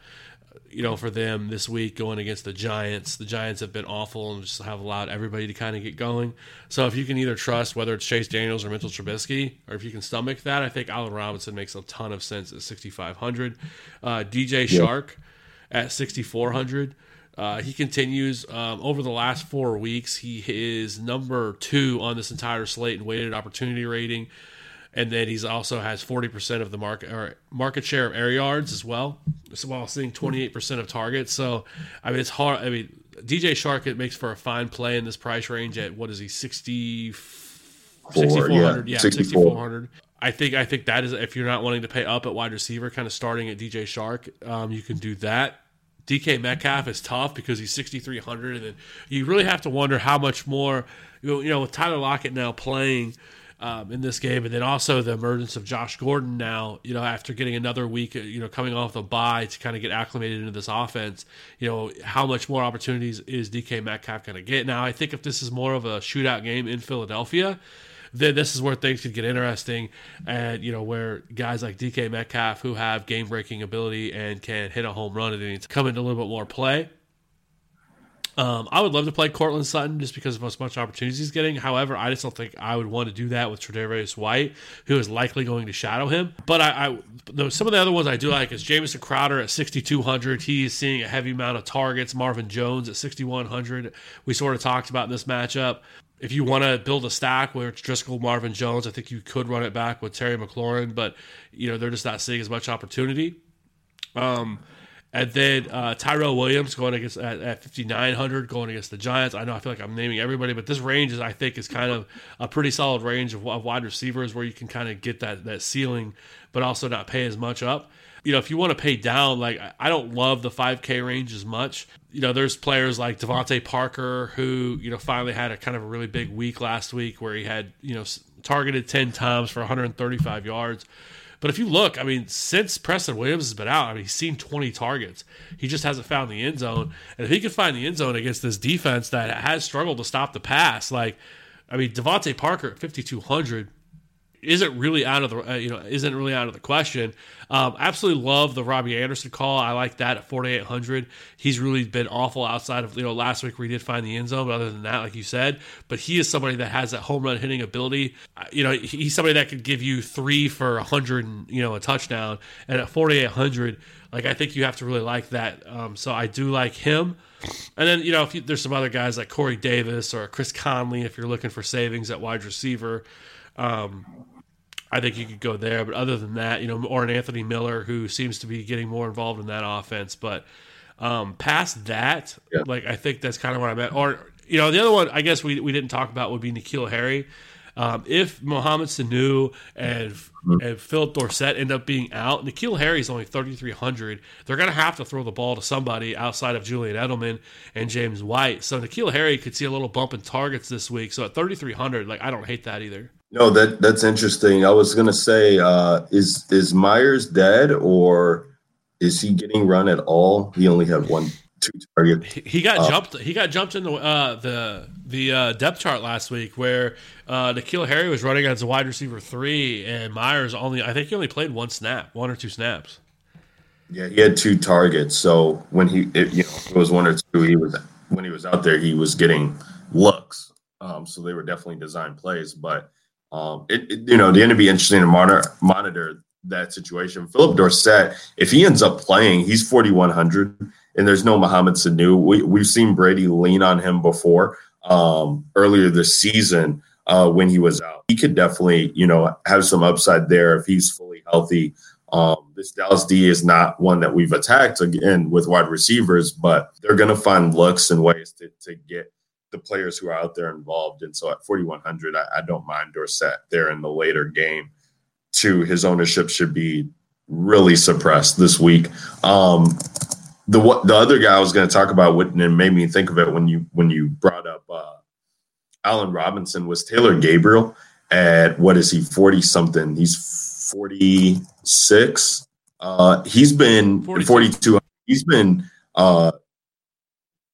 you know, for them this week going against the Giants. The Giants have been awful and just have allowed everybody to kind of get going. So if you can either trust whether it's Chase Daniels or Mitchell Trubisky, or if you can stomach that, I think Allen Robinson makes a ton of sense at 6,500. Uh, DJ yeah. At 6,400. Uh, he continues um, over the last four weeks. He is number two on this entire slate in weighted opportunity rating and then he's also has 40% of the market or market share of air yards as well so while seeing 28% of targets so i mean it's hard i mean dj Chark it makes for a fine play in this price range at what is he 60 6400 yeah, yeah 6400 I think I think that is if you're not wanting to pay up at wide receiver, kind of starting at DJ Chark um, you can do that. DK Metcalf is tough because he's 6,300, and then you really have to wonder how much more. You know, with Tyler Lockett now playing, um, in this game, and then also the emergence of Josh Gordon now. You know, after getting another week, uh, you know, coming off the bye to kind of get acclimated into this offense. You know, how much more opportunities is DK Metcalf going to get? Now, I think if this is more of a shootout game in Philadelphia. Then this is where things could get interesting, and you know where guys like DK Metcalf, who have game-breaking ability and can hit a home run at any come into a little bit more play. Um, I would love to play Courtland Sutton just because of as much opportunities he's getting. However, I just don't think I would want to do that with Tre'Davious White, who is likely going to shadow him. But I, I though some of the other ones I do like is Jamison Crowder at 6,200. He is seeing a heavy amount of targets. Marvin Jones at 6,100. We sort of talked about in this matchup. If you want to build a stack where it's Driskel, Marvin Jones, I think you could run it back with Terry McLaurin, but you know they're just not seeing as much opportunity. Um, and then uh, Tyrell Williams going against at, at 5,900 going against the Giants. I know I feel like I'm naming everybody, but this range is I think is kind of a pretty solid range of, of wide receivers where you can kind of get that that ceiling, but also not pay as much up. You know, if you want to pay down, like I don't love the 5K range as much. You know, there's players like DeVante Parker who you know finally had a kind of a really big week last week where he had you know targeted 10 times for 135 yards but if you look, I mean, since Preston Williams has been out, I mean, he's seen 20 targets. He just hasn't found the end zone. And if he can find the end zone against this defense that has struggled to stop the pass, like, I mean, DeVante Parker at 5,200 isn't really out of the uh, you know isn't really out of the question. Um, absolutely love the Robbie Anderson call. I like that at 4,800. He's really been awful outside of you know last week where he did find the end zone, but other than that, like you said, but he is somebody that has that home run hitting ability. Uh, you know, he's somebody that could give you three for a 100 and you know a touchdown. And at 4,800, like I think you have to really like that. Um, so I do like him. And then you know if you, there's some other guys like Corey Davis or Chris Conley if you're looking for savings at wide receiver. Um, I think you could go there. But other than that, you know, or an Anthony Miller who seems to be getting more involved in that offense. But um, past that, yeah. like I think that's kind of what I meant. Or you know, the other one I guess we we didn't talk about would be N'Keal Harry. Um, if Mohamed Sanu and mm-hmm. and Phillip Dorsett end up being out, Harry is only 3,300. They're going to have to throw the ball to somebody outside of Julian Edelman and James White. So N'Keal Harry could see a little bump in targets this week. So at 3,300, like I don't hate that either. No, that that's interesting. I was gonna say, uh, is is Meyers dead or is he getting run at all? He only had one two target. He got uh, jumped. He got jumped in the uh, the the uh, depth chart last week, where uh, N'Keal Harry was running as a wide receiver three, and Meyers only. I think he only played one snap, one or two snaps. Yeah, he had two targets. So when he, it, you know, it was one or two. He was when he was out there, he was getting looks. Um, so they were definitely designed plays, but um, it, it, you know, the end to be interesting to monitor monitor that situation. Phillip Dorsett, if he ends up playing, he's 4,100 and there's no Mohamed Sanu. We, we've seen Brady lean on him before um, earlier this season uh, when he was out. He could definitely, you know, have some upside there if he's fully healthy. Um, this Dallas D is not one that we've attacked again with wide receivers, but they're going to find looks and ways to, to get the players who are out there involved. And so at 4,100, I, I don't mind Dorsett there in the later game. Too, his ownership should be really suppressed this week. Um, the the other guy I was going to talk about, what and made me think of it when you when you brought up uh, Allen Robinson was Taylor Gabriel at what is he forty something? He's forty six. Uh, he's been 42. 42 he's been uh,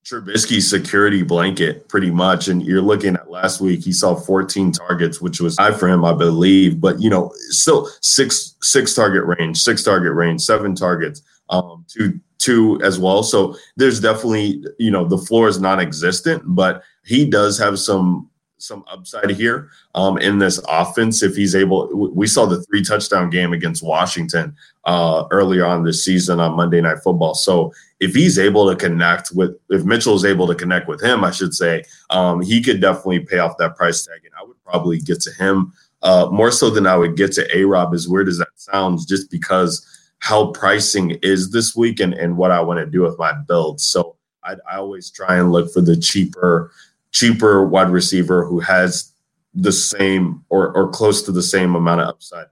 Trubisky's security blanket, pretty much. And you're looking at last week, he saw 14 targets, which was high for him, I believe. But you know, still six six target range, six target range, seven targets, um, two two as well. So there's definitely you know the floor is non-existent, but he does have some some upside here um, in this offense if he's able. We saw the three touchdown game against Washington uh, earlier on this season on Monday Night Football. So if he's able to connect with, if Mitchell is able to connect with him, I should say, um, he could definitely pay off that price tag, and I would probably get to him uh, more so than I would get to A Rob. As weird as that sounds, just because how pricing is this week and, and what I want to do with my build. So I, I always try and look for the cheaper cheaper wide receiver who has the same or, or close to the same amount of upside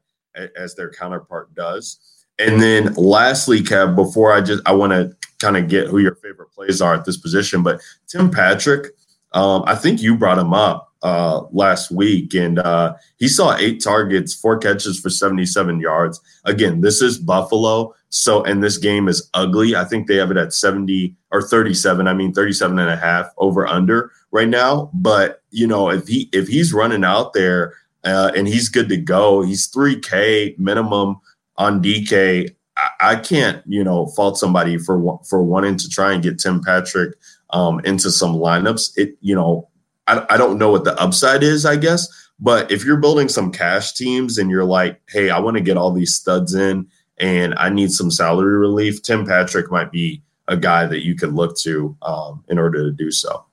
as their counterpart does. And then lastly, Kev, before I just I want to kind of get who your favorite plays are at this position, but Tim Patrick, um, I think you brought him up uh, last week, and uh, he saw eight targets, four catches for 77 yards. Again, this is Buffalo. So, and this game is ugly. I think they have it at 70 or 37. I mean, 37 and a half over under right now. But, you know, if he, if he's running out there uh, and he's good to go, he's 3K minimum on DK. I, I can't, you know, fault somebody for, for wanting to try and get Tim Patrick um, into some lineups. It, you know, I, I don't know what the upside is, I guess. But if you're building some cash teams and you're like, hey, I want to get all these studs in and I need some salary relief, Tim Patrick might be a guy that you could look to um, in order to do so.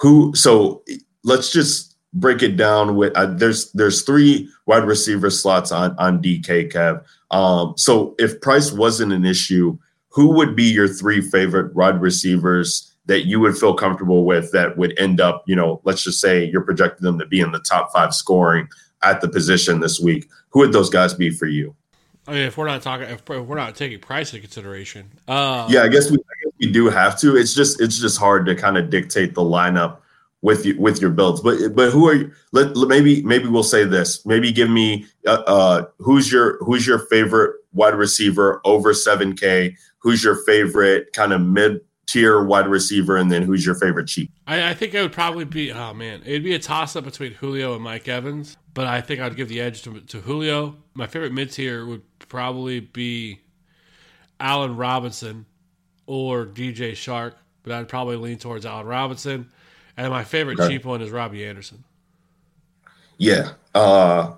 Who? So let's just break it down with uh, there's there's three wide receiver slots on on DK Kev. Um, so if price wasn't an issue, who would be your three favorite wide receivers that you would feel comfortable with that would end up, you know, let's just say you're projecting them to be in the top five scoring at the position this week. Who would those guys be for you? I mean, if we're not talking, if we're not taking price into consideration, uh, yeah, I guess we, I guess we do have to. It's just, it's just hard to kind of dictate the lineup with you with your builds. But, but who are you? Let, maybe, maybe we'll say this. Maybe give me, uh, uh, who's your, who's your favorite wide receiver over seven K? Who's your favorite kind of mid tier wide receiver, and then who's your favorite cheap? I, I think it would probably be oh man, it'd be a toss up between Julio and Mike Evans, but I think I'd give the edge to, to Julio. My favorite mid tier would probably be Allen Robinson or DJ Chark, but I'd probably lean towards Allen Robinson. And my favorite Okay. cheap one is Robbie Anderson. Yeah. Uh,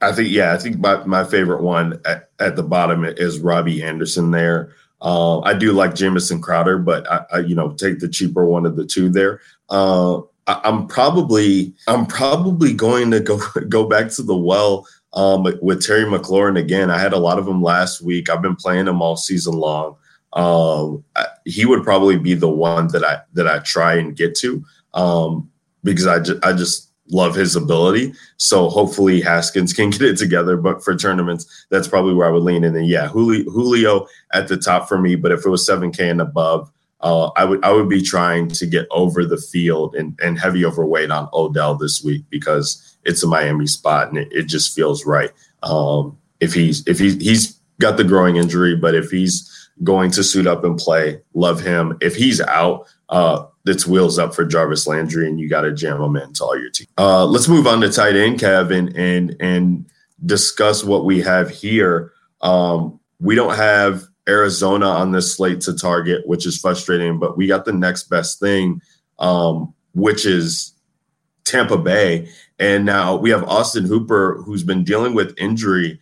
I think, yeah, I think my, my favorite one at, at the bottom is Robbie Anderson there. Uh, I do like Jamison Crowder, but I, I, you know, take the cheaper one of the two there. Uh, I, I'm probably, I'm probably going to go, go back to the well um, with Terry McLaurin again. I had a lot of him last week. I've been playing him all season long. Um, I, he would probably be the one that I, that I try and get to. Um, because I, ju- I just love his ability. So hopefully Haskins can get it together. But for tournaments, that's probably where I would lean in. And yeah, Julio, Julio at the top for me. But if it was 7K and above, uh, I would I would be trying to get over the field and, and heavy overweight on Odell this week because it's a Miami spot and it, it just feels right. Um, if he's if he's he's got the growing injury, but if he's going to suit up and play, love him. If he's out, uh, it's wheels up for Jarvis Landry, and you got to jam him into all your team. Uh, let's move on to tight end, Kevin, and and discuss what we have here. Um, we don't have Arizona on this slate to target, which is frustrating, but we got the next best thing, um, which is Tampa Bay. And now we have Austin Hooper, who's been dealing with injury,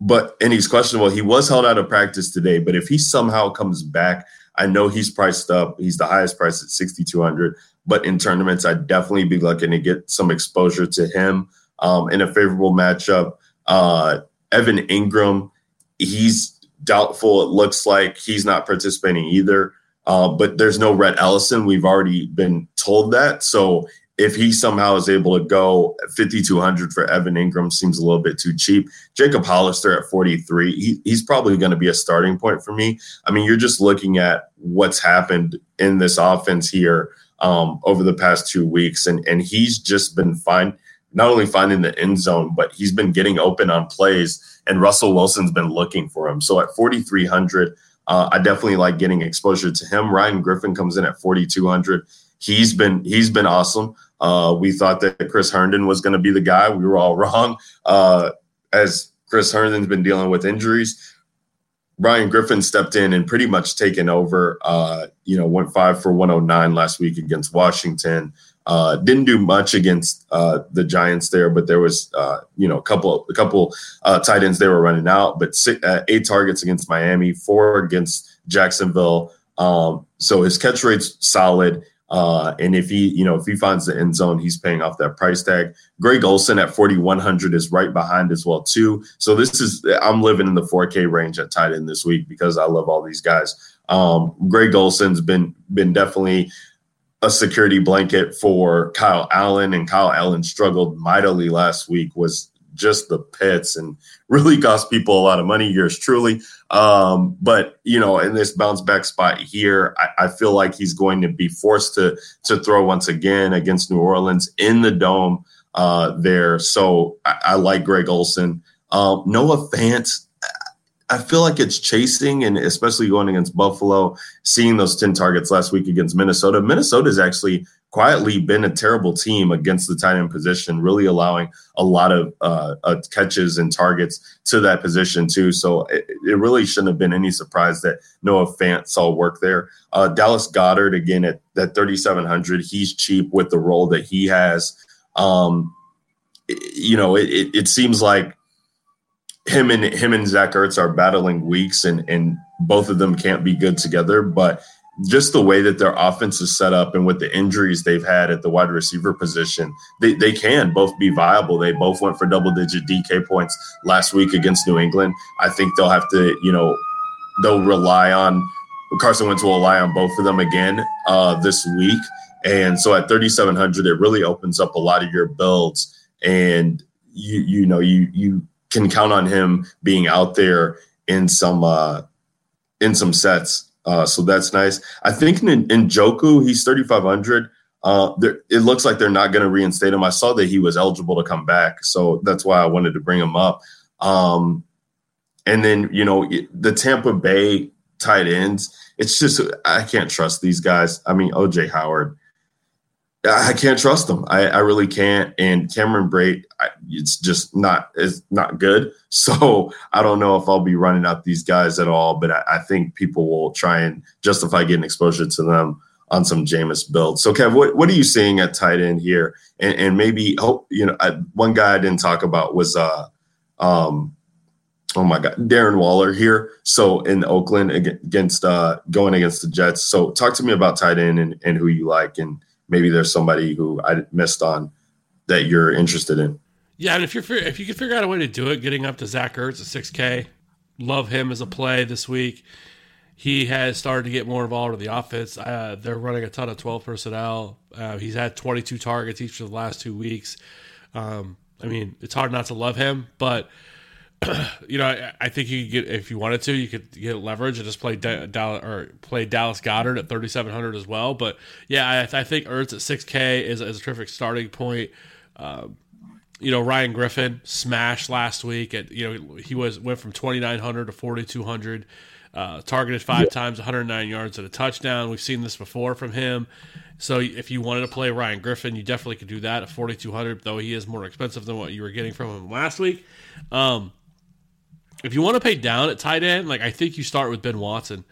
but and he's questionable. He was held out of practice today, but if he somehow comes back, I know he's priced up. He's the highest price at 6,200. But in tournaments, I'd definitely be looking to get some exposure to him um, in a favorable matchup. Uh, Evan Engram, he's doubtful. It looks like he's not participating either. Uh, but there's no Rhett Ellison. We've already been told that. So if he somehow is able to go 5200 for Evan Engram seems a little bit too cheap. Jacob Hollister at 43, he, he's probably going to be a starting point for me. I mean, you're just looking at what's happened in this offense here um, over the past two weeks, and and he's just been fine. Not only finding the end zone, but he's been getting open on plays, and Russell Wilson's been looking for him. So at 4,300, uh, I definitely like getting exposure to him. Ryan Griffin comes in at 4,200. He's been he's been awesome. Uh, we thought that Chris Herndon was going to be the guy. We were all wrong. Uh, as Chris Herndon's been dealing with injuries, Ryan Griffin stepped in and pretty much taken over. Uh, you know, went five for 109 last week against Washington. Uh, didn't do much against uh, the Giants there, but there was uh, you know a couple a couple uh, tight ends they were running out. But six, uh, eight targets against Miami, four against Jacksonville. Um, so his catch rate's solid. Uh, and if he, you know, if he finds the end zone, he's paying off that price tag. Greg Olsen at 4,100 is right behind as well too. So this is, I'm living in the 4K range at tight end this week because I love all these guys. Um, Greg Olsen's been been definitely a security blanket for Kyle Allen, and Kyle Allen struggled mightily last week. Was just the pits and really cost people a lot of money. Yours truly. Um, but you know, in this bounce back spot here, I, I, feel like he's going to be forced to to throw once again against New Orleans in the dome uh, there. So I, I like Greg Olsen. Um, Noah Fant, I feel like it's chasing, and especially going against Buffalo, seeing those 10 targets last week against Minnesota. Minnesota is actually quietly been a terrible team against the tight end position, really allowing a lot of uh, uh, catches and targets to that position too. So it, it, really shouldn't have been any surprise that Noah Fant saw work there. Uh, Dallas Goedert again at that 3,700. He's cheap with the role that he has. Um, you know, it, it, it seems like him and him and Zach Ertz are battling weeks, and and both of them can't be good together, but just the way that their offense is set up and with the injuries they've had at the wide receiver position, they, they can both be viable. They both went for double digit DK points last week against New England. I think they'll have to, you know, they'll rely on Carson Wentz will rely on both of them again uh, this week. And so at 3,700, it really opens up a lot of your builds. And you, you know, you, you can count on him being out there in some, uh, in some sets uh, so that's nice. I think in, Njoku, he's 3,500. Uh, it looks like they're not going to reinstate him. I saw that he was eligible to come back, so that's why I wanted to bring him up. Um, and then you know the Tampa Bay tight ends, it's just I can't trust these guys. I mean, OJ Howard, I can't trust them. I, I really can't. And Cameron Brate, it's just not is not good. So I don't know if I'll be running up these guys at all. But I, I think people will try and justify getting exposure to them on some Jameis builds. So Kev, what, what are you seeing at tight end here? And, and maybe hope you know I, one guy I didn't talk about was uh um oh my god Darren Waller here. So in Oakland against uh going against the Jets. So talk to me about tight end and, and who you like and maybe there's somebody who I missed on that you're interested in. Yeah, and if you're if you can figure out a way to do it, getting up to Zach Ertz at six K, love him as a play this week. He has started to get more involved in the offense. Uh, they're running a ton of 12 personnel. Uh, he's had 22 targets each of the last two weeks. Um, I mean, it's hard not to love him, but you know, I, I, think you could get if you wanted to, you could get leverage and just play Dallas or play Dallas Goedert at 3,700 as well. But yeah, I, I think Ertz at 6K is, is a terrific starting point. Um, you know, Ryan Griffin smashed last week. At you know, he was went from 2,900 to 4,200. Uh, targeted five yeah. times, 109 yards and a touchdown. We've seen this before from him. So if you wanted to play Ryan Griffin, you definitely could do that at 4,200, though he is more expensive than what you were getting from him last week. Um, if you want to pay down at tight end, like I think you start with Ben Watson.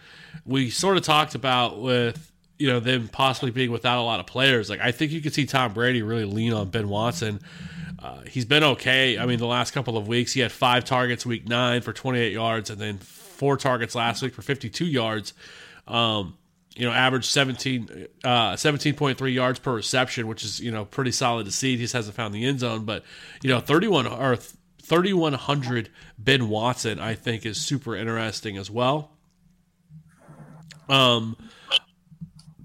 We sort of talked about with you know them possibly being without a lot of players. Like I think you could see Tom Brady really lean on Ben Watson. Uh, he's been okay. I mean, the last couple of weeks, he had five targets week nine for 28 yards, and then four targets last week for 52 yards. Um, you know, average 17, uh, 17.3 yards per reception, which is, you know, pretty solid to see. He just hasn't found the end zone. But, you know, 31 or 3,100 Ben Watson, I think, is super interesting as well. Um,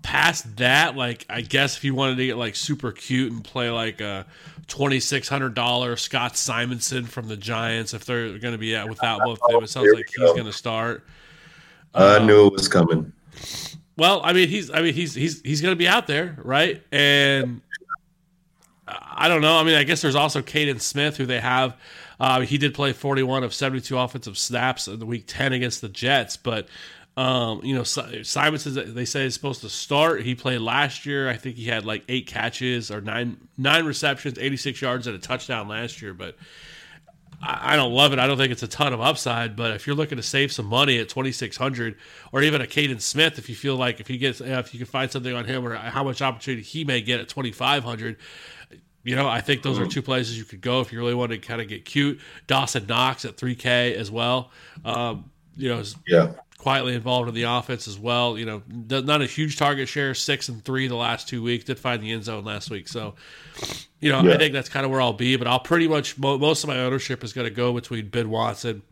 past that, like, I guess if you wanted to get like super cute and play like a $2,600 Scott Simonson from the Giants, if they're going to be at without both of them, it sounds like he's going to start. I um, knew it was coming. Well, I mean, he's, I mean, he's, he's, he's going to be out there, right? And I don't know. I mean, I guess there's also Kaden Smith, who they have uh, he did play 41 of 72 offensive snaps in the week 10 against the Jets, but um, you know, Simon says they say he's supposed to start. He played last year. I think he had like eight catches or nine nine receptions, 86 yards, and a touchdown last year. But I, I don't love it. I don't think it's a ton of upside. But if you're looking to save some money at 2600 or even a Kaden Smith, if you feel like if he gets if you can find something on him or how much opportunity he may get at 2500 you know, I think those are mm-hmm. two places you could go if you really want to kind of get cute. Dawson Knox at 3K as well. Um, you know, yeah. quietly involved in the offense as well. You know, not a huge target share, six and three the last two weeks. Did find the end zone last week. So, you know, yeah. I think that's kind of where I'll be. But I'll pretty much, most of my ownership is going to go between Ben Watson,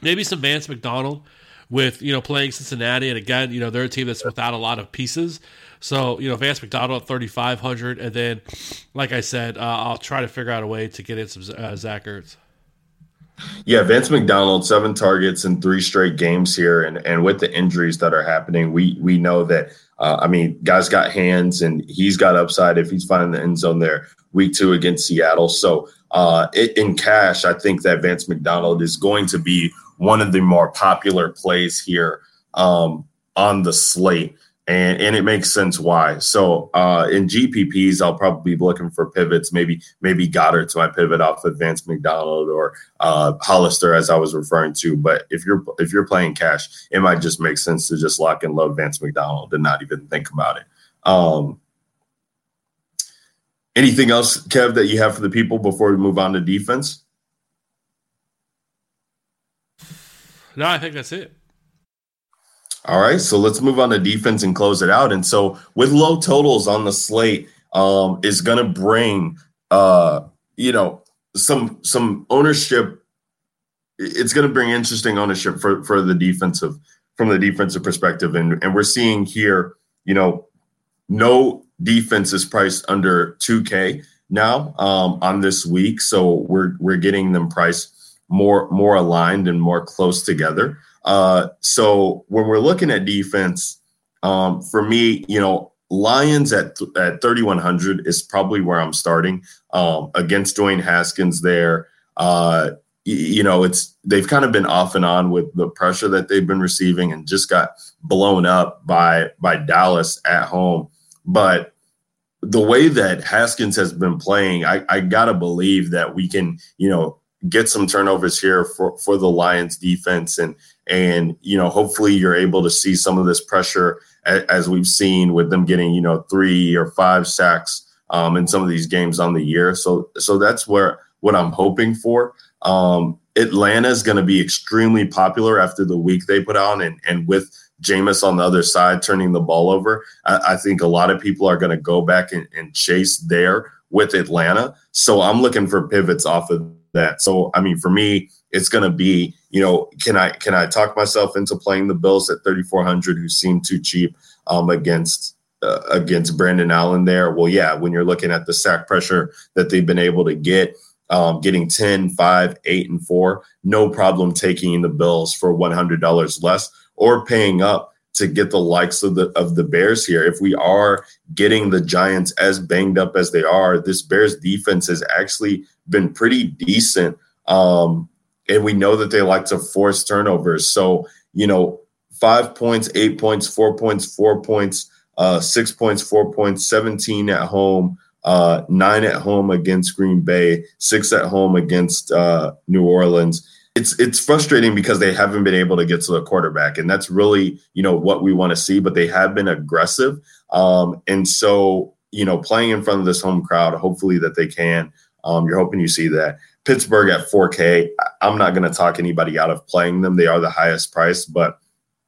maybe some Vance McDonald with, you know, playing Cincinnati. And again, you know, they're a team that's without a lot of pieces. So you know, Vance McDonald at thirty five hundred, and then, like I said, uh, I'll try to figure out a way to get in some uh, Zach Ertz. Yeah, Vance McDonald, seven targets in three straight games here, and and with the injuries that are happening, we we know that. Uh, I mean, guys got hands, and he's got upside if he's finding the end zone there. Week two against Seattle, so uh, it, in cash, I think that Vance McDonald is going to be one of the more popular plays here um, on the slate and and it makes sense why. So uh, in GPPs, I'll probably be looking for pivots. Maybe maybe Goedert to my pivot off of Vance McDonald or uh, Hollister, as I was referring to. But if you're if you're playing cash, it might just make sense to just lock and load Vance McDonald and not even think about it. Um, anything else, Kev, that you have for the people before we move on to defense? No, I think that's it. All right, so let's move on to defense and close it out. And so, with low totals on the slate, um, is going to bring, uh, you know, some some ownership. It's going to bring interesting ownership for for the defensive from the defensive perspective, and and we're seeing here, you know, no defense is priced under two K now um, on this week, so we're we're getting them priced more more aligned and more close together. Uh, so when we're looking at defense, um, for me, you know, Lions at at 3100 is probably where I'm starting um, against Dwayne Haskins there. Uh, you know, it's they've kind of been off and on with the pressure that they've been receiving and just got blown up by by Dallas at home. But the way that Haskins has been playing, I, I gotta believe that we can, you know, get some turnovers here for, for the Lions defense and and you know hopefully you're able to see some of this pressure as, we've seen with them getting you know three or five sacks um, in some of these games on the year. So so that's where what I'm hoping for. Um, Atlanta is going to be extremely popular after the week they put on, and and with Jameis on the other side turning the ball over, I, I think a lot of people are going to go back and, and chase there with Atlanta. So I'm looking for pivots off of that. So I mean, for me, it's going to be you know, can I can I talk myself into playing the Bills at 3400, who seem too cheap um, against uh, against Brandon Allen there? Well, yeah, when you're looking at the sack pressure that they've been able to get. Um, getting 10, 5, 8, and 4, no problem taking the Bills for $100 less or paying up to get the likes of the of the Bears here. If we are getting the Giants as banged up as they are, this Bears defense has actually been pretty decent. Um, and we know that they like to force turnovers. So, you know, five points, eight points, four points, four points, uh, six points, four points, 17 at home, uh, nine at home against Green Bay, six at home against uh, New Orleans. It's it's frustrating because they haven't been able to get to the quarterback, and that's really you know what we want to see. But they have been aggressive, um, and so you know playing in front of this home crowd, hopefully that they can. Um, you're hoping you see that. Pittsburgh at 4K, I'm not going to talk anybody out of playing them. They are the highest price, but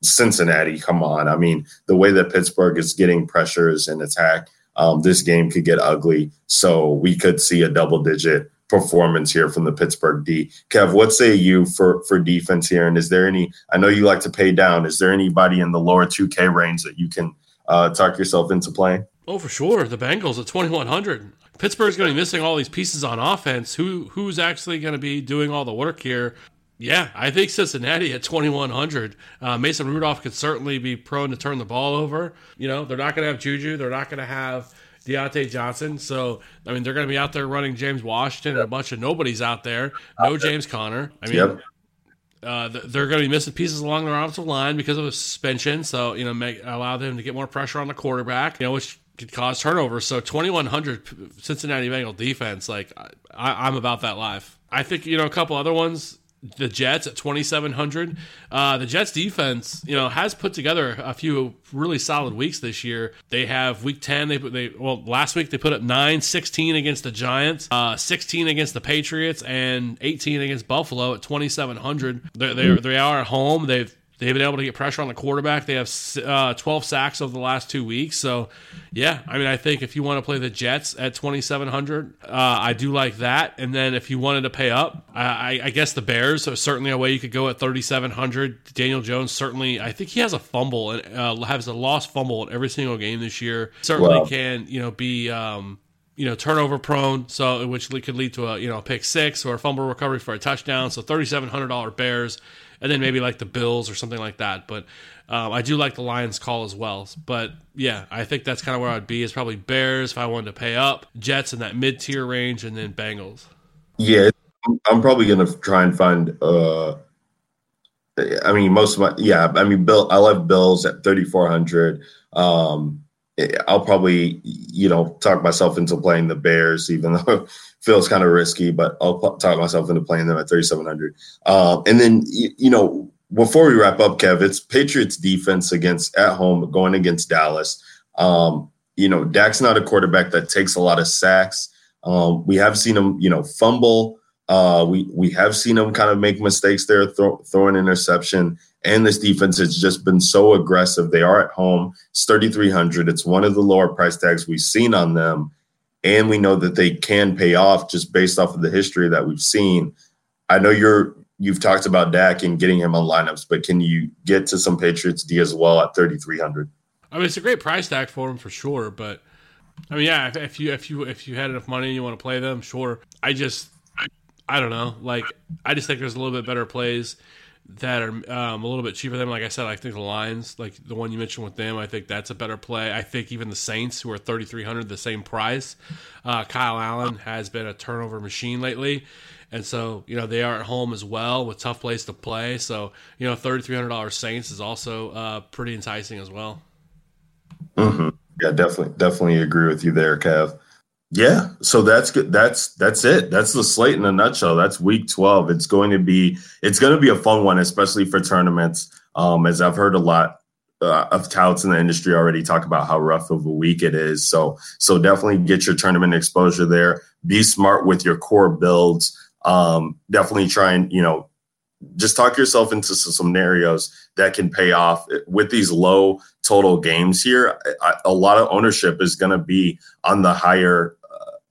Cincinnati, come on. I mean, the way that Pittsburgh is getting pressures and attack, um, this game could get ugly. So we could see a double digit performance here from the Pittsburgh D. Kev, what say you for for defense here? And is there any? I know you like to pay down. Is there anybody in the lower 2K range that you can uh, talk yourself into playing? Oh, for sure. The Bengals at 2100. Pittsburgh's going to be missing all these pieces on offense. Who who's actually going to be doing all the work here? Yeah, I think Cincinnati at 2100. Uh, Mason Rudolph could certainly be prone to turn the ball over. You know, they're not going to have Juju. They're not going to have Diontae Johnson. So, I mean, they're going to be out there running James Washington and a bunch of nobodies out there. No James Conner. I mean, yep. Uh, they're going to be missing pieces along their offensive line because of a suspension. So you know, make allow them to get more pressure on the quarterback. You know, which could cause turnovers. So 2100 Cincinnati Bengal defense, like I, I'm about that life. I think you know a couple other ones. The Jets at 2700. Uh, the Jets defense, you know, has put together a few really solid weeks this year. They have week 10. They put they well last week they put up 9, 16 against the Giants, uh, 16 against the Patriots, and 18 against Buffalo at 2700. They're, they're they are at home. They've They've been able to get pressure on the quarterback. They have uh, 12 sacks over the last two weeks. So, yeah, I mean, I think if you want to play the Jets at 2,700, uh, I do like that. And then if you wanted to pay up, I, I guess the Bears are certainly a way you could go at 3,700. Daniel Jones certainly, I think he has a fumble and uh, has a lost fumble in every single game this year. Certainly wow. can, you know, be. Um, you know, turnover prone, so which could lead to a you know pick six or a fumble recovery for a touchdown. So thirty seven hundred dollar Bears and then maybe like the Bills or something like that. But um, I do like the Lions call as well. But yeah, I think that's kind of where I'd be. Is probably Bears if I wanted to pay up, Jets in that mid tier range, and then Bengals. Yeah, I'm probably gonna try and find. uh I mean, most of my yeah. I mean, Bill. I love Bills at 3,400. Um, I'll probably, you know, talk myself into playing the Bears, even though it feels kind of risky, but I'll talk myself into playing them at 3,700. Uh, and then, you, you, know, before we wrap up, Kev, it's Patriots defense against at home going against Dallas. Um, you know, Dak's not a quarterback that takes a lot of sacks. Um, we have seen him, you know, fumble. Uh, we we have seen him kind of make mistakes there, throw, throw an interception. And this defense has just been so aggressive. They are at home. It's 3,300. It's one of the lower price tags we've seen on them. And we know that they can pay off just based off of the history that we've seen. I know you're you've talked about Dak and getting him on lineups, but can you get to some Patriots D as well at 3,300? I mean, it's a great price tag for him for sure. But I mean, yeah, if, if you if you if you had enough money and you want to play them, sure. I just I, I don't know. Like I just think there's a little bit better plays that are um, a little bit cheaper than. Like I said, I think the Lions, like the one you mentioned with them, I think that's a better play. I think even the Saints, who are thirty three hundred, the same price. Uh, Kyle Allen has been a turnover machine lately, and so you know they are at home as well with tough place to play. So you know thirty three hundred dollars Saints is also uh, pretty enticing as well. Mm-hmm. Yeah, definitely, definitely agree with you there, Kev. Yeah, so that's good. That's that's it. That's the slate in a nutshell. That's week twelve. It's going to be it's going to be a fun one, especially for tournaments. Um, as I've heard a lot uh, of touts in the industry already talk about how rough of a week it is. So so definitely get your tournament exposure there. Be smart with your core builds. Um, definitely try and you know just talk yourself into some scenarios that can pay off with these low total games here. A lot of ownership is going to be on the higher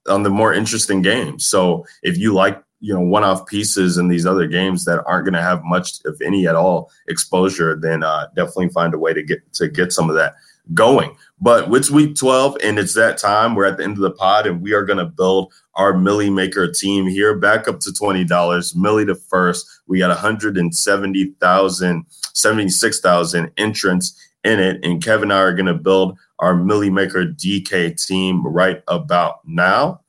on the more interesting games. So if you like, you know, one-off pieces in these other games that aren't going to have much, if any at all, exposure, then uh, definitely find a way to get to get some of that going. But it's week 12 and it's that time. We're at the end of the pod and we are going to build our Millie Maker team here back up to $20. Millie the first. We got 170,000, 76,000 entrants in it. And Kevin and I are going to build our Millie Maker DK team right about now.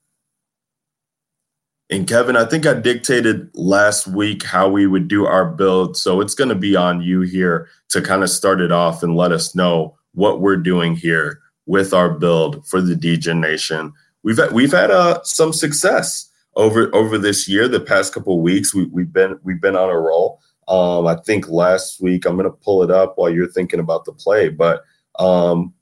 And Kevin, I think I dictated last week how we would do our build. So it's going to be on you here to kind of start it off and let us know what we're doing here with our build for the DJ Nation. We've had, we've had uh, some success over over this year. The past couple weeks, we, we've been we've been on a roll. Um, I think last week I'm going to pull it up while you're thinking about the play, but um,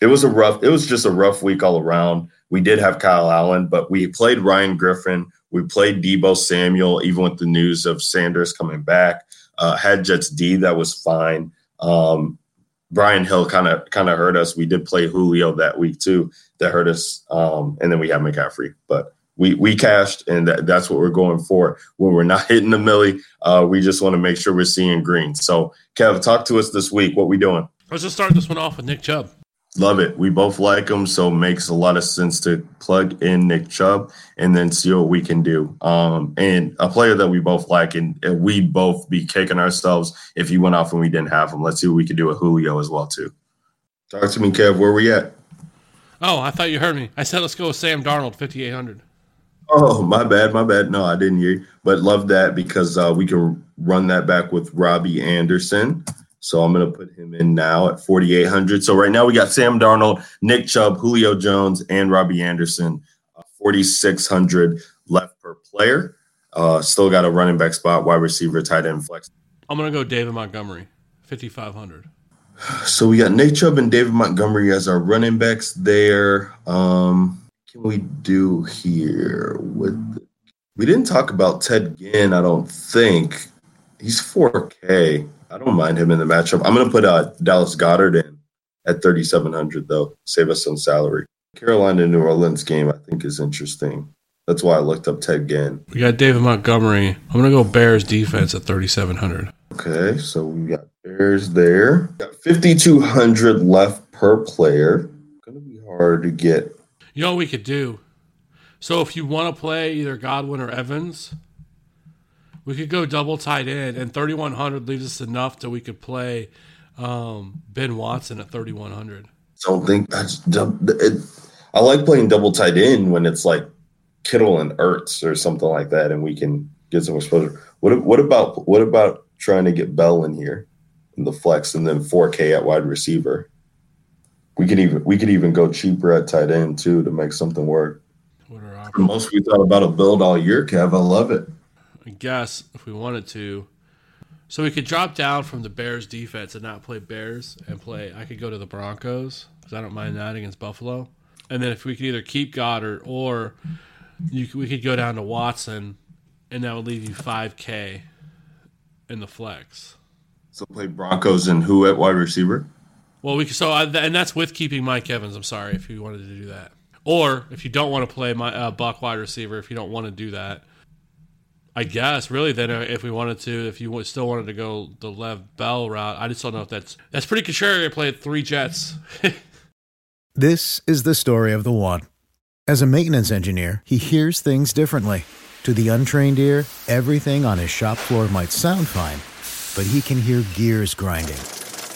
it was a rough. It was just a rough week all around. We did have Kyle Allen, but we played Ryan Griffin. We played Deebo Samuel, even with the news of Sanders coming back. Uh, had Jets D that was fine. Um, Brian Hill kind of kind of hurt us. We did play Julio that week too. That hurt us. Um, and then we had McCaffrey, but we we cashed, and that, that's what we're going for. When we're not hitting the millie, uh, we just want to make sure we're seeing green. So, Kev, talk to us this week. What we doing? Let's just start this one off with Nick Chubb. Love it. We both like him, so makes a lot of sense to plug in Nick Chubb and then see what we can do. Um, and a player that we both like, and, and we'd both be kicking ourselves if he went off and we didn't have him. Let's see what we can do with Julio as well too. Talk to me, Kev. Where we at? Oh, I thought you heard me. I said let's go with Sam Darnold, fifty eight hundred. Oh, my bad, my bad. No, I didn't hear you, but love that because uh, we can run that back with Robbie Anderson. So I'm going to put him in now at 4,800. So right now we got Sam Darnold, Nick Chubb, Julio Jones, and Robbie Anderson. Uh, 4,600 left per player. Uh, still got a running back spot, wide receiver, tight end, flex. I'm going to go David Montgomery, 5,500. So we got Nick Chubb and David Montgomery as our running backs there. Um, can we do here with? The, we didn't talk about Ted Ginn. I don't think he's 4K. I don't mind him in the matchup. I'm going to put uh, Dallas Goedert in at 3,700 though. Save us some salary. Carolina New Orleans game I think is interesting. That's why I looked up Ted Ginn. We got David Montgomery. I'm going to go Bears defense at 3,700. Okay, so we got Bears there. Got 5,200 left per player. Going to be hard to get. You know what we could do? So if you want to play either Godwin or Evans, we could go double tight end, and 3,100 leaves us enough that we could play um, Ben Watson at 3,100. I Don't think that's. I like playing double tight end when it's like Kittle and Ertz or something like that, and we can get some exposure. What what about what about trying to get Bell in here in the flex and then 4K at wide receiver? We could even we could even go cheaper at tight end too to make something work. The most we thought about a build all year, Kev. I love it. I guess if we wanted to. So we could drop down from the Bears defense and not play Bears and play. I could go to the Broncos because I don't mind that against Buffalo. And then if we could either keep Goedert or you, we could go down to Watson, and that would leave you five K in the flex. So play Broncos and who at wide receiver? Well, we so I, and that's with keeping Mike Evans. I'm sorry if you wanted to do that, or if you don't want to play my uh, Buck wide receiver, if you don't want to do that, I guess really then uh, if we wanted to, if you still wanted to go the Lev Bell route, I just don't know if that's that's pretty contrary to play three Jets. this is the story of the one. As a maintenance engineer, he hears things differently. To the untrained ear, everything on his shop floor might sound fine, but he can hear gears grinding